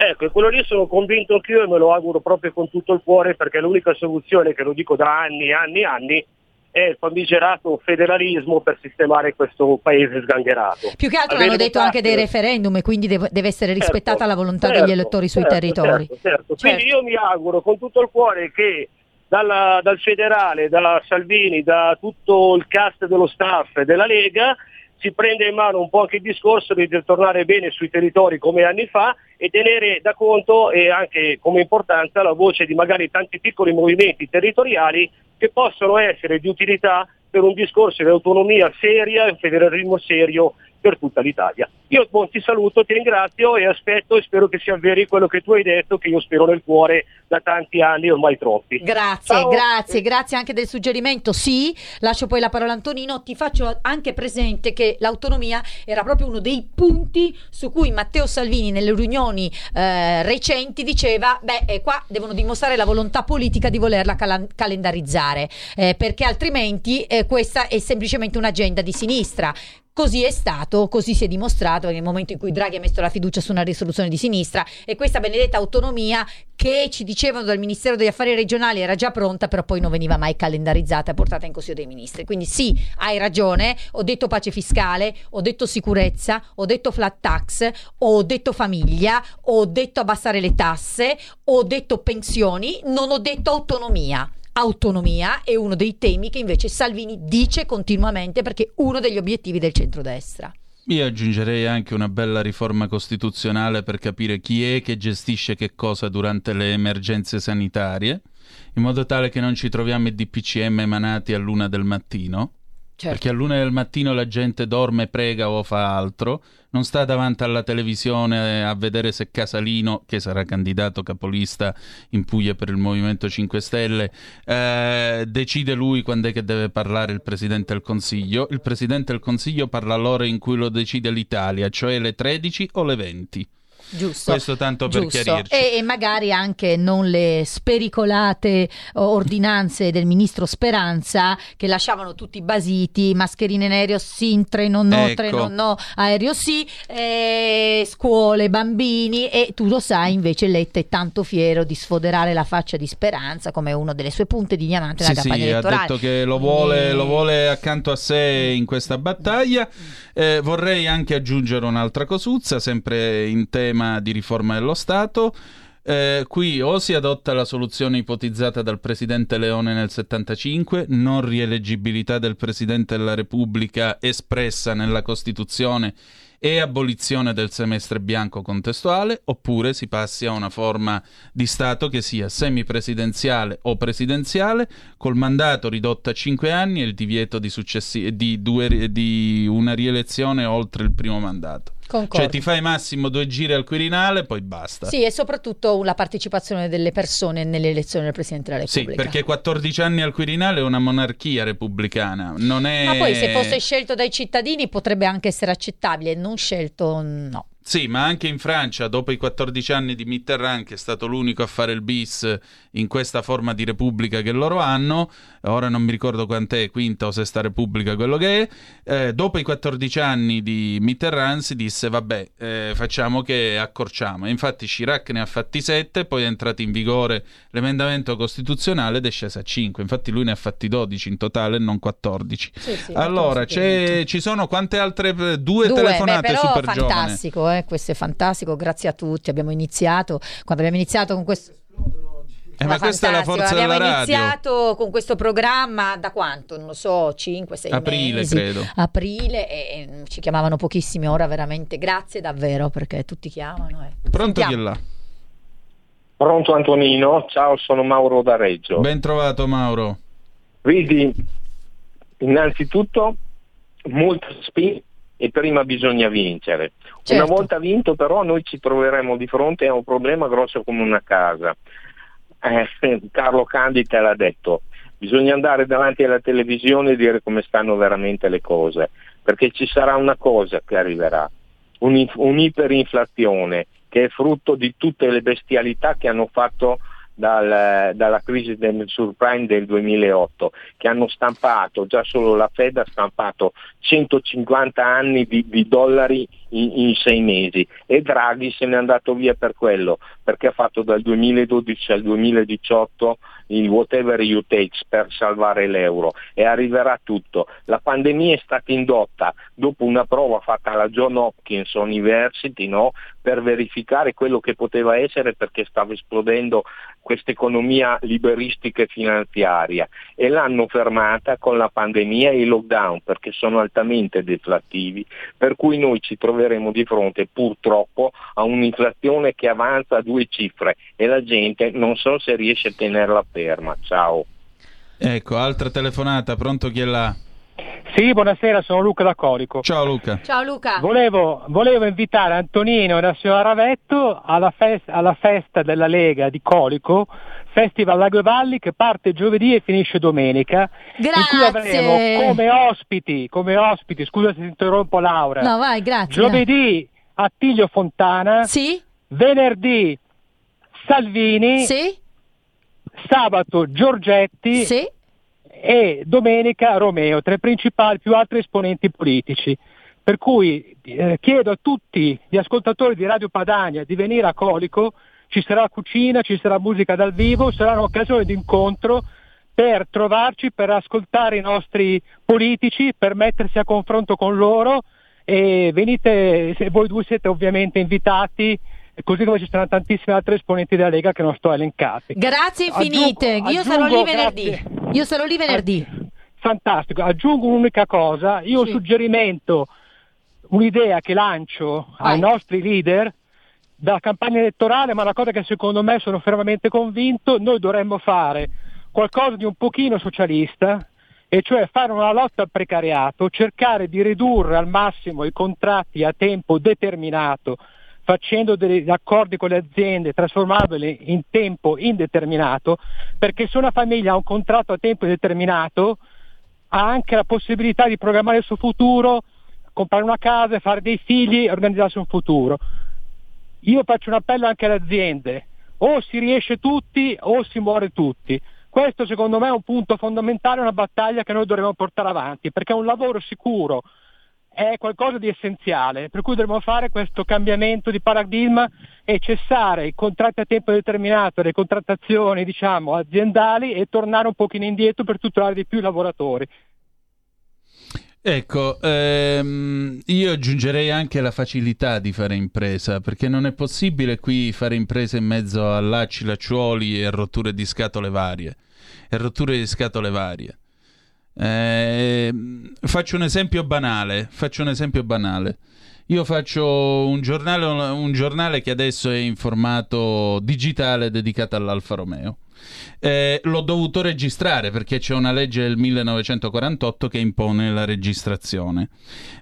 Ecco, e quello lì sono convinto anch'io e me lo auguro proprio con tutto il cuore perché l'unica soluzione, che lo dico da anni, anni, anni, è il famigerato federalismo per sistemare questo paese sgangherato. Più che altro hanno detto votato- anche dei referendum e quindi deve, deve essere rispettata Certo, la volontà certo, degli elettori sui certo, territori. certo, certo. Quindi io mi auguro con tutto il cuore che dalla- dal federale, da Salvini, da tutto il cast dello staff e della Lega si prenda in mano un po' anche il discorso di tornare bene sui territori come anni fa e tenere da conto e anche come importanza la voce di magari tanti piccoli movimenti territoriali che possono essere di utilità per un discorso di autonomia seria e un federalismo serio per tutta l'Italia. Io boh, ti saluto, ti ringrazio e aspetto e spero che si avveri quello che tu hai detto, che io spero nel cuore da tanti anni, ormai troppi. Grazie, Ciao. grazie, grazie anche del suggerimento. Sì, lascio poi la parola a Antonino. Ti faccio anche presente che l'autonomia era proprio uno dei punti su cui Matteo Salvini nelle riunioni eh, recenti diceva: Beh, eh, qua devono dimostrare la volontà politica di volerla cala- calendarizzare, eh, perché altrimenti eh, questa è semplicemente un'agenda di sinistra. Così è stato, così si è dimostrato nel momento in cui Draghi ha messo la fiducia su una risoluzione di sinistra e questa benedetta autonomia che ci dicevano dal Ministero degli Affari Regionali era già pronta, però poi non veniva mai calendarizzata e portata in Consiglio dei Ministri. Quindi sì, hai ragione, ho detto pace fiscale, ho detto sicurezza, ho detto flat tax, ho detto famiglia, ho detto abbassare le tasse, ho detto pensioni, non ho detto autonomia. Autonomia è uno dei temi che invece Salvini dice continuamente perché è uno degli obiettivi del centrodestra. Io aggiungerei anche una bella riforma costituzionale per capire chi è che gestisce che cosa durante le emergenze sanitarie, in modo tale che non ci troviamo i DPCM emanati a luna del mattino. Certo. Perché a luna del mattino la gente dorme, prega o fa altro, non sta davanti alla televisione a vedere se Casalino, che sarà candidato capolista in Puglia per il Movimento 5 Stelle, eh, decide lui quando è che deve parlare il Presidente del Consiglio. Il Presidente del Consiglio parla all'ora in cui lo decide l'Italia, cioè le 13 o le 20. Giusto. Questo tanto per Giusto. chiarirci. E, e magari anche non le spericolate oh, ordinanze del ministro Speranza che lasciavano tutti basiti, mascherine in aereo sì, treno no, Ecco. treno no, aereo sì, eh, scuole, bambini e tu lo sai invece Letta è tanto fiero di sfoderare la faccia di Speranza come una delle sue punte di diamante Sì, nella campagna sì, ha detto che lo vuole, Eh, lo vuole accanto a sé in questa battaglia. Eh, vorrei anche aggiungere un'altra cosuzza, sempre in tema di riforma dello Stato. Eh, qui o si adotta la soluzione ipotizzata dal presidente Leone nel 75, non rieleggibilità del presidente della Repubblica espressa nella Costituzione e abolizione del semestre bianco contestuale, oppure si passi a una forma di Stato che sia semipresidenziale o presidenziale, col mandato ridotto a 5 anni e il divieto di, successi- di, due, di una rielezione oltre il primo mandato. Concordo. Cioè ti fai massimo due giri al Quirinale, poi basta. Sì, e soprattutto la partecipazione delle persone nelle elezioni del Presidente della Sì, Repubblica. perché 14 anni al Quirinale è una monarchia repubblicana, non è... Ma poi se fosse scelto dai cittadini potrebbe anche essere accettabile, non scelto no. Sì, ma anche in Francia, dopo i 14 anni di Mitterrand, che è stato l'unico a fare il bis in questa forma di repubblica che loro hanno, ora non mi ricordo quant'è, quinta o sesta repubblica quello che è, eh, dopo i 14 anni di Mitterrand si disse vabbè, eh, facciamo che accorciamo. E infatti Chirac ne ha fatti 7, poi è entrato in vigore l'emendamento costituzionale ed è sceso a 5. Infatti lui ne ha fatti 12 in totale, non 14. Sì, sì, allora, c'è- ci sono quante altre... Due, Due, telefonate beh, però super fantastico, eh, questo è fantastico, grazie a tutti. Abbiamo iniziato, quando abbiamo iniziato con questo... Eh, ma questa è la forza abbiamo della radio. iniziato con questo programma da quanto? Non lo so, 5, 6 Aprile, mesi. credo. Aprile e, e ci chiamavano pochissimi ora, veramente grazie davvero perché tutti chiamano. eh. Pronto chi è là? Pronto Antonino, ciao sono Mauro da Reggio. Ben trovato Mauro. Vedi, innanzitutto molta spinta e prima bisogna vincere. Certo. Una volta vinto però noi ci troveremo di fronte a un problema grosso come una casa. Eh, Carlo Candi te l'ha detto, bisogna andare davanti alla televisione e dire come stanno veramente le cose, perché ci sarà una cosa che arriverà, un- un'iperinflazione che è frutto di tutte le bestialità che hanno fatto dal- dalla crisi del subprime del 2008, che hanno stampato, già solo la Fed ha stampato 150 anni di, di dollari in, in sei mesi e Draghi se n'è andato via per quello, perché ha fatto dal 2012 al 2018 il whatever you takes per salvare l'euro e arriverà tutto. La pandemia è stata indotta dopo una prova fatta alla John Hopkins University no? per verificare quello che poteva essere perché stava esplodendo questa economia liberistica e finanziaria e l'hanno fermata con la pandemia e i lockdown perché sono altamente deflattivi, per cui noi ci troveremo di fronte purtroppo a un'inflazione che avanza a due cifre e la gente non so se riesce a tenerla ferma. Ciao. Ecco, altra telefonata, pronto chi è là? Sì, buonasera, sono Luca da Colico. Ciao Luca. Ciao Luca. Volevo, volevo invitare Antonino e la signora Ravetto alla, fes- alla festa della Lega di Colico, Festival Lago Valli, che parte giovedì e finisce domenica, in cui Grazie. avremo come ospiti, come ospiti, scusa se interrompo Laura, No, vai, grazie. giovedì Attilio Fontana, venerdì Salvini, sabato Giorgetti. E domenica Romeo, tra i principali più altri esponenti politici. Per cui eh, chiedo a tutti gli ascoltatori di Radio Padania di venire a Colico, ci sarà cucina, ci sarà musica dal vivo, sarà un'occasione di incontro per trovarci, per ascoltare i nostri politici, per mettersi a confronto con loro e venite, se voi due siete ovviamente invitati, così come ci saranno tantissimi altri esponenti della Lega che non sto elencati. Grazie infinite. Aggiungo- Io sarò lì aggiungo-. Io sarò lì venerdì. Fantastico, aggiungo un'unica cosa, io ho un suggerimento, un'idea che lancio ai nostri leader dalla campagna elettorale, ma una cosa che secondo me sono fermamente convinto, noi dovremmo fare qualcosa di un pochino socialista, e cioè fare una lotta al precariato, cercare di ridurre al massimo i contratti a tempo determinato, facendo degli accordi con le aziende, trasformandoli in tempo indeterminato, perché se una famiglia ha un contratto a tempo indeterminato ha anche la possibilità di programmare il suo futuro, comprare una casa, fare dei figli e organizzarsi un futuro. Io faccio un appello anche alle aziende, o si riesce tutti o si muore tutti. Questo secondo me è un punto fondamentale, una battaglia che noi dovremmo portare avanti, perché un lavoro sicuro è qualcosa di essenziale, per cui dovremmo fare questo cambiamento di paradigma e cessare i contratti a tempo determinato, le contrattazioni diciamo, aziendali e tornare un pochino indietro per tutelare di più i lavoratori. Ecco, ehm, io aggiungerei anche la facilità di fare impresa, perché non è possibile qui fare impresa in mezzo a lacci, lacciuoli e rotture di scatole varie. E rotture di scatole varie. Eh, faccio un esempio banale, faccio un esempio banale. Io faccio un giornale, un giornale che adesso è in formato digitale dedicato all'Alfa Romeo. Eh, l'ho dovuto registrare perché c'è una legge del 1948 che impone la registrazione.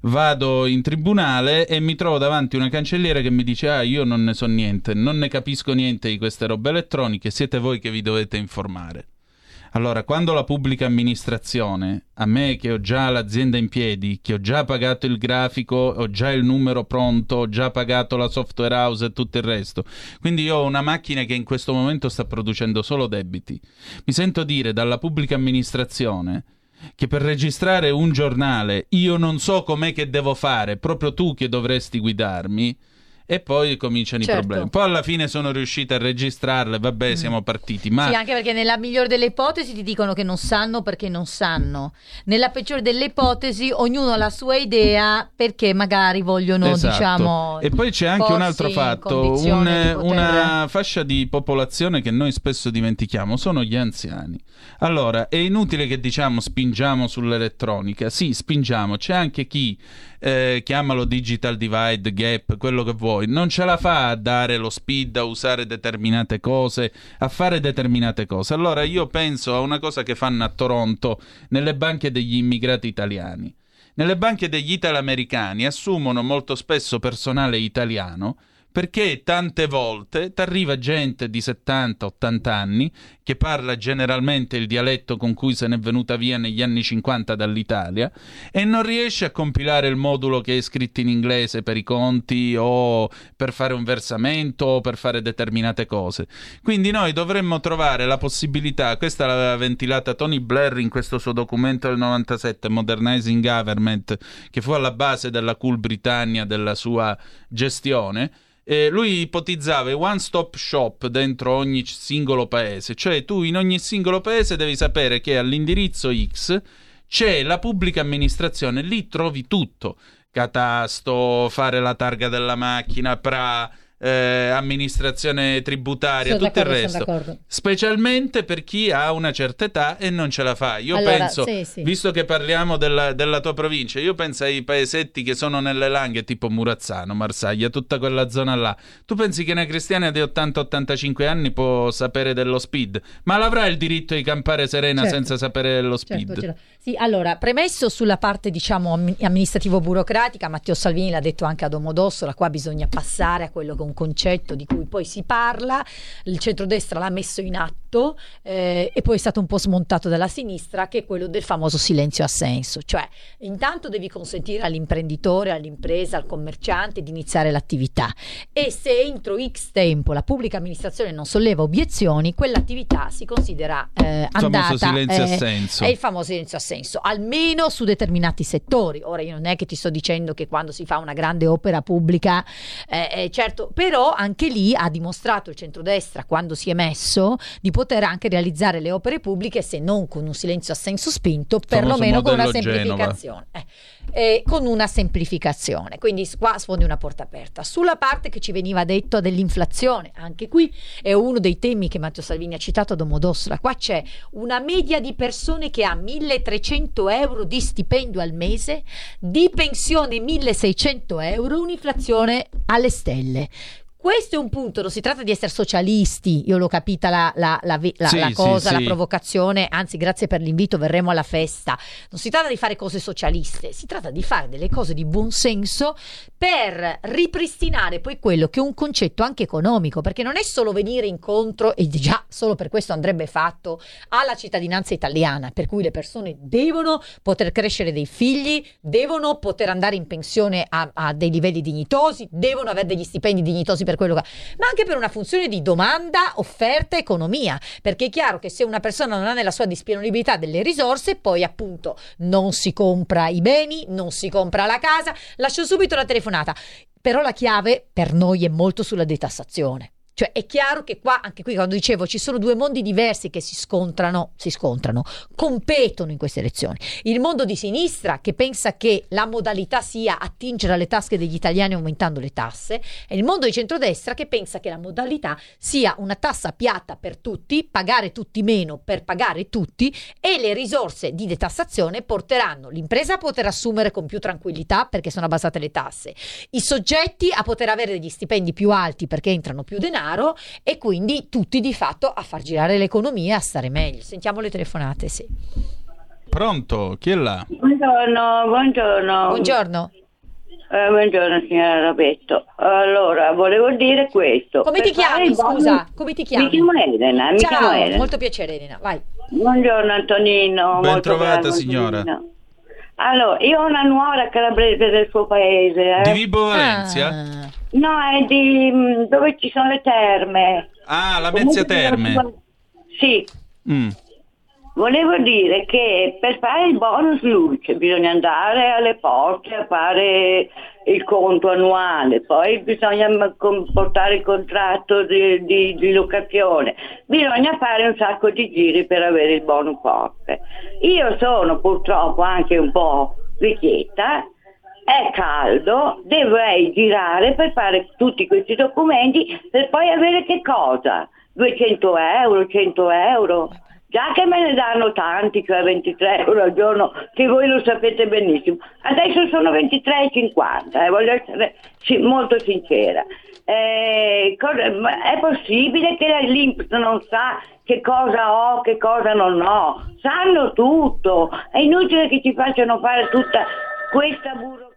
Vado in tribunale e mi trovo davanti una cancelliera che mi dice: Ah, io non ne so niente, non ne capisco niente di queste robe elettroniche, siete voi che vi dovete informare. Allora, quando la pubblica amministrazione, a me che ho già l'azienda in piedi, che ho già pagato il grafico, ho già il numero pronto, ho già pagato la software house e tutto il resto, quindi io ho una macchina che in questo momento sta producendo solo debiti, mi sento dire dalla pubblica amministrazione che per registrare un giornale io non so com'è che devo fare, proprio tu che dovresti guidarmi, e poi cominciano Certo. i problemi. Poi alla fine sono riusciti a registrarle, vabbè, siamo partiti, ma Sì, anche perché nella migliore delle ipotesi ti dicono che non sanno perché non sanno. Nella peggiore delle ipotesi ognuno ha la sua idea perché magari vogliono, Esatto. diciamo... E poi c'è anche un altro fatto, un- una fascia di popolazione che noi spesso dimentichiamo, sono gli anziani. Allora, è inutile che diciamo spingiamo sull'elettronica, sì, spingiamo, c'è anche chi, eh, chiamalo digital divide, gap, quello che vuoi, non ce la fa a dare lo speed, a usare determinate cose, a fare determinate cose. Allora io penso a una cosa che fanno a Toronto nelle banche degli immigrati italiani. Nelle banche degli italoamericani assumono molto spesso personale italiano perché tante volte ti arriva gente di 70-80 anni che parla generalmente il dialetto con cui se n'è venuta via negli anni 50 dall'Italia e non riesce a compilare il modulo che è scritto in inglese per i conti o per fare un versamento o per fare determinate cose. Quindi noi dovremmo trovare la possibilità, questa l'aveva ventilata Tony Blair in questo suo documento del 97, Modernizing Government, che fu alla base della Cool Britannia, della sua gestione. Eh, lui ipotizzava one stop shop dentro ogni singolo paese, cioè tu in ogni singolo paese devi sapere che all'indirizzo X c'è la pubblica amministrazione, lì trovi tutto, catasto, fare la targa della macchina, PRA, eh, amministrazione tributaria, Sono tutto il resto. Specialmente per chi ha una certa età e non ce la fa. Io Allora, penso, sì, sì. visto che parliamo della, della tua provincia, io penso ai paesetti che sono nelle langhe, tipo Murazzano, Marsaglia, tutta quella zona là. Tu pensi che una cristiana di 80-85 anni può sapere dello speed? Ma l'avrà il diritto di campare serena Certo. senza sapere dello speed? Certo, ce l'ho. Sì, allora, premesso sulla parte diciamo ammi- amministrativo-burocratica, Matteo Salvini l'ha detto anche a Domodossola, qua bisogna passare a quello che è un concetto di cui poi si parla, il centrodestra l'ha messo in atto eh, e poi è stato un po' smontato dalla sinistra, che è quello del famoso silenzio assenso, cioè intanto devi consentire all'imprenditore, all'impresa, al commerciante di iniziare l'attività e se entro X tempo la pubblica amministrazione non solleva obiezioni, quell'attività si considera eh, famoso andata silenzio eh, assenso. è il famoso silenzio assenso, almeno su determinati settori. Ora io non è che ti sto dicendo che quando si fa una grande opera pubblica, eh, eh, certo, però anche lì ha dimostrato il centrodestra quando si è messo di poter anche realizzare le opere pubbliche se non con un silenzio assenso spinto, perlomeno con una semplificazione. Eh, eh, con una semplificazione, quindi qua sfondi una porta aperta. Sulla parte che ci veniva detto dell'inflazione, anche qui è uno dei temi che Matteo Salvini ha citato a Domodossola. Qua c'è una media di persone che ha 1300 euro di stipendio al mese, di pensione 1600 euro, un'inflazione alle stelle. Questo è un punto, non si tratta di essere socialisti, io l'ho capita la, la- la la- Sì, la sì, cosa, la sì. provocazione, anzi grazie per l'invito, verremo alla festa. Non si tratta di fare cose socialiste, si tratta di fare delle cose di buon senso per ripristinare poi quello che è un concetto anche economico, perché non è solo venire incontro, e già solo per questo andrebbe fatto, alla cittadinanza italiana, per cui le persone devono poter crescere dei figli, devono poter andare in pensione a, a dei livelli dignitosi, devono avere degli stipendi dignitosi per quello che ma anche per una funzione di domanda, offerta, economia, perché è chiaro che se una persona non ha nella sua disponibilità delle risorse, poi appunto non si compra i beni, non si compra la casa, lascio subito la telefonata. Però la chiave per noi è molto sulla detassazione. Cioè è chiaro che qua, anche qui quando dicevo, ci sono due mondi diversi che si scontrano, si scontrano, competono in queste elezioni. Il mondo di sinistra che pensa che la modalità sia attingere alle tasche degli italiani aumentando le tasse e il mondo di centrodestra che pensa che la modalità sia una tassa piatta per tutti, pagare tutti meno per pagare tutti e le risorse di detassazione porteranno l'impresa a poter assumere con più tranquillità perché sono abbassate le tasse, i soggetti a poter avere degli stipendi più alti perché entrano più denaro denaro e quindi tutti di fatto a far girare l'economia, a stare meglio. Sentiamo le telefonate, sì. Pronto? Chi è là? Buongiorno, buongiorno. Buongiorno. Eh, buongiorno signora Rapetto. Allora, volevo dire questo. Come ti chiami, scusa? Come ti chiami? Mi chiamo Elena, mi Ciao, chiamo Elena. molto piacere Elena, vai. Buongiorno Antonino. Ben molto trovata, signora. Antonino. Allora, io ho una nuora calabrese del suo paese. Di Eh. Vibo Valencia? No, è di mm, dove ci sono le terme. Ah, la Comunque Mezzia Terme. Sì, Mm. Volevo dire che per fare il bonus luce bisogna andare alle poste a fare il conto annuale, poi bisogna portare il contratto di, di- di locazione, bisogna fare un sacco di giri per avere il bonus forte. Io sono purtroppo anche un po' vecchietta, è caldo, dovrei girare per fare tutti questi documenti per poi avere che cosa? 200 euro, 100 euro? Già che me ne danno tanti, cioè 23 euro al giorno, che voi lo sapete benissimo. Adesso sono 23,50, eh, voglio essere molto sincera. Eh, cosa- è possibile che la l'Inps non sa che cosa ho, che cosa non ho? Sanno tutto. È inutile che ci facciano fare tutta questa burocrazia.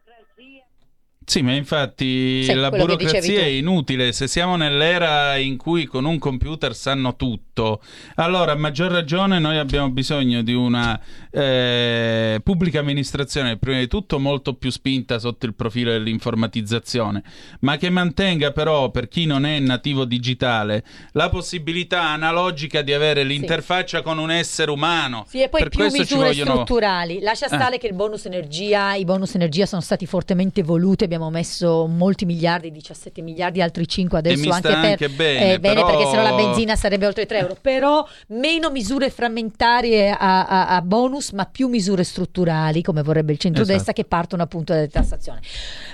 Sì, ma infatti Sì, la burocrazia è inutile. Se siamo nell'era in cui con un computer sanno tutto, allora a maggior ragione noi abbiamo bisogno di una eh, pubblica amministrazione, prima di tutto molto più spinta sotto il profilo dell'informatizzazione, ma che mantenga però per chi non è nativo digitale la possibilità analogica di avere l'interfaccia con un essere umano. Sì, e poi per più misure vogliono... strutturali. Lascia Eh. stare che il bonus energia, i bonus energia sono stati fortemente voluti, abbiamo messo molti miliardi, 17 miliardi, altri 5 adesso anche per anche bene, eh, bene però- perché sennò la benzina sarebbe oltre 3 euro. Però meno misure frammentarie a, a- a bonus, ma più misure strutturali, come vorrebbe il centrodestra, Esatto. che partono appunto dalla tassazione.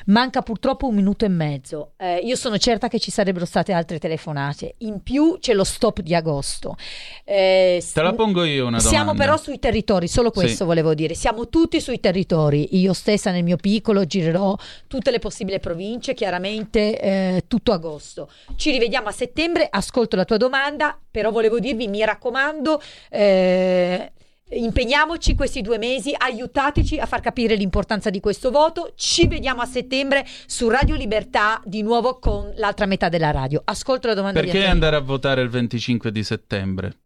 Manca purtroppo un minuto e mezzo. Eh, io sono certa che ci sarebbero state altre telefonate. In più c'è lo stop di agosto. Eh, Te la pongo io una domanda. siamo però sui territori, solo questo Sì. volevo dire. Siamo tutti sui territori. Io stessa nel mio piccolo girerò tutte le possibili province, chiaramente eh, tutto agosto. Ci rivediamo a settembre, ascolto la tua domanda, però volevo dirvi, mi raccomando, eh, impegniamoci questi due mesi, aiutateci a far capire l'importanza di questo voto. Ci vediamo a settembre su Radio Libertà di nuovo con l'altra metà della radio. Ascolto la domanda Perché andare a votare il 25 di settembre?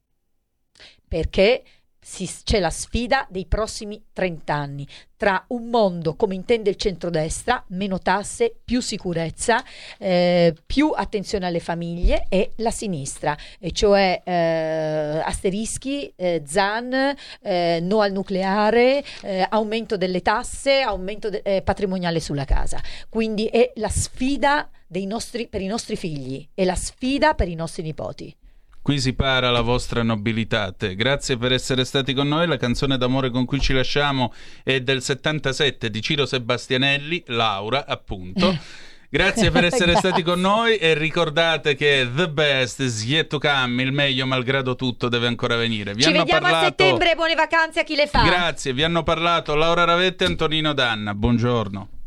perché si- c'è la sfida dei prossimi 30 anni tra un mondo come intende il centrodestra, meno tasse, più sicurezza, eh, più attenzione alle famiglie e la sinistra, e cioè eh, asterischi, eh, ZAN, eh, no al nucleare, eh, aumento delle tasse, aumento de- eh, patrimoniale sulla casa. Quindi è la sfida nostri, per i nostri figli, è la sfida per i nostri nipoti. Qui si para la vostra nobilitate. Grazie per essere stati con noi. La canzone d'amore con cui ci lasciamo è del 77 di Ciro Sebastianelli, Laura, appunto. Grazie per essere stati con noi e ricordate che the best is yet to come, il meglio malgrado tutto deve ancora venire. Vi Ci vediamo a parlato settembre, buone vacanze a chi le fa. Grazie, vi hanno parlato Laura Ravette e Antonino Danna. Buongiorno.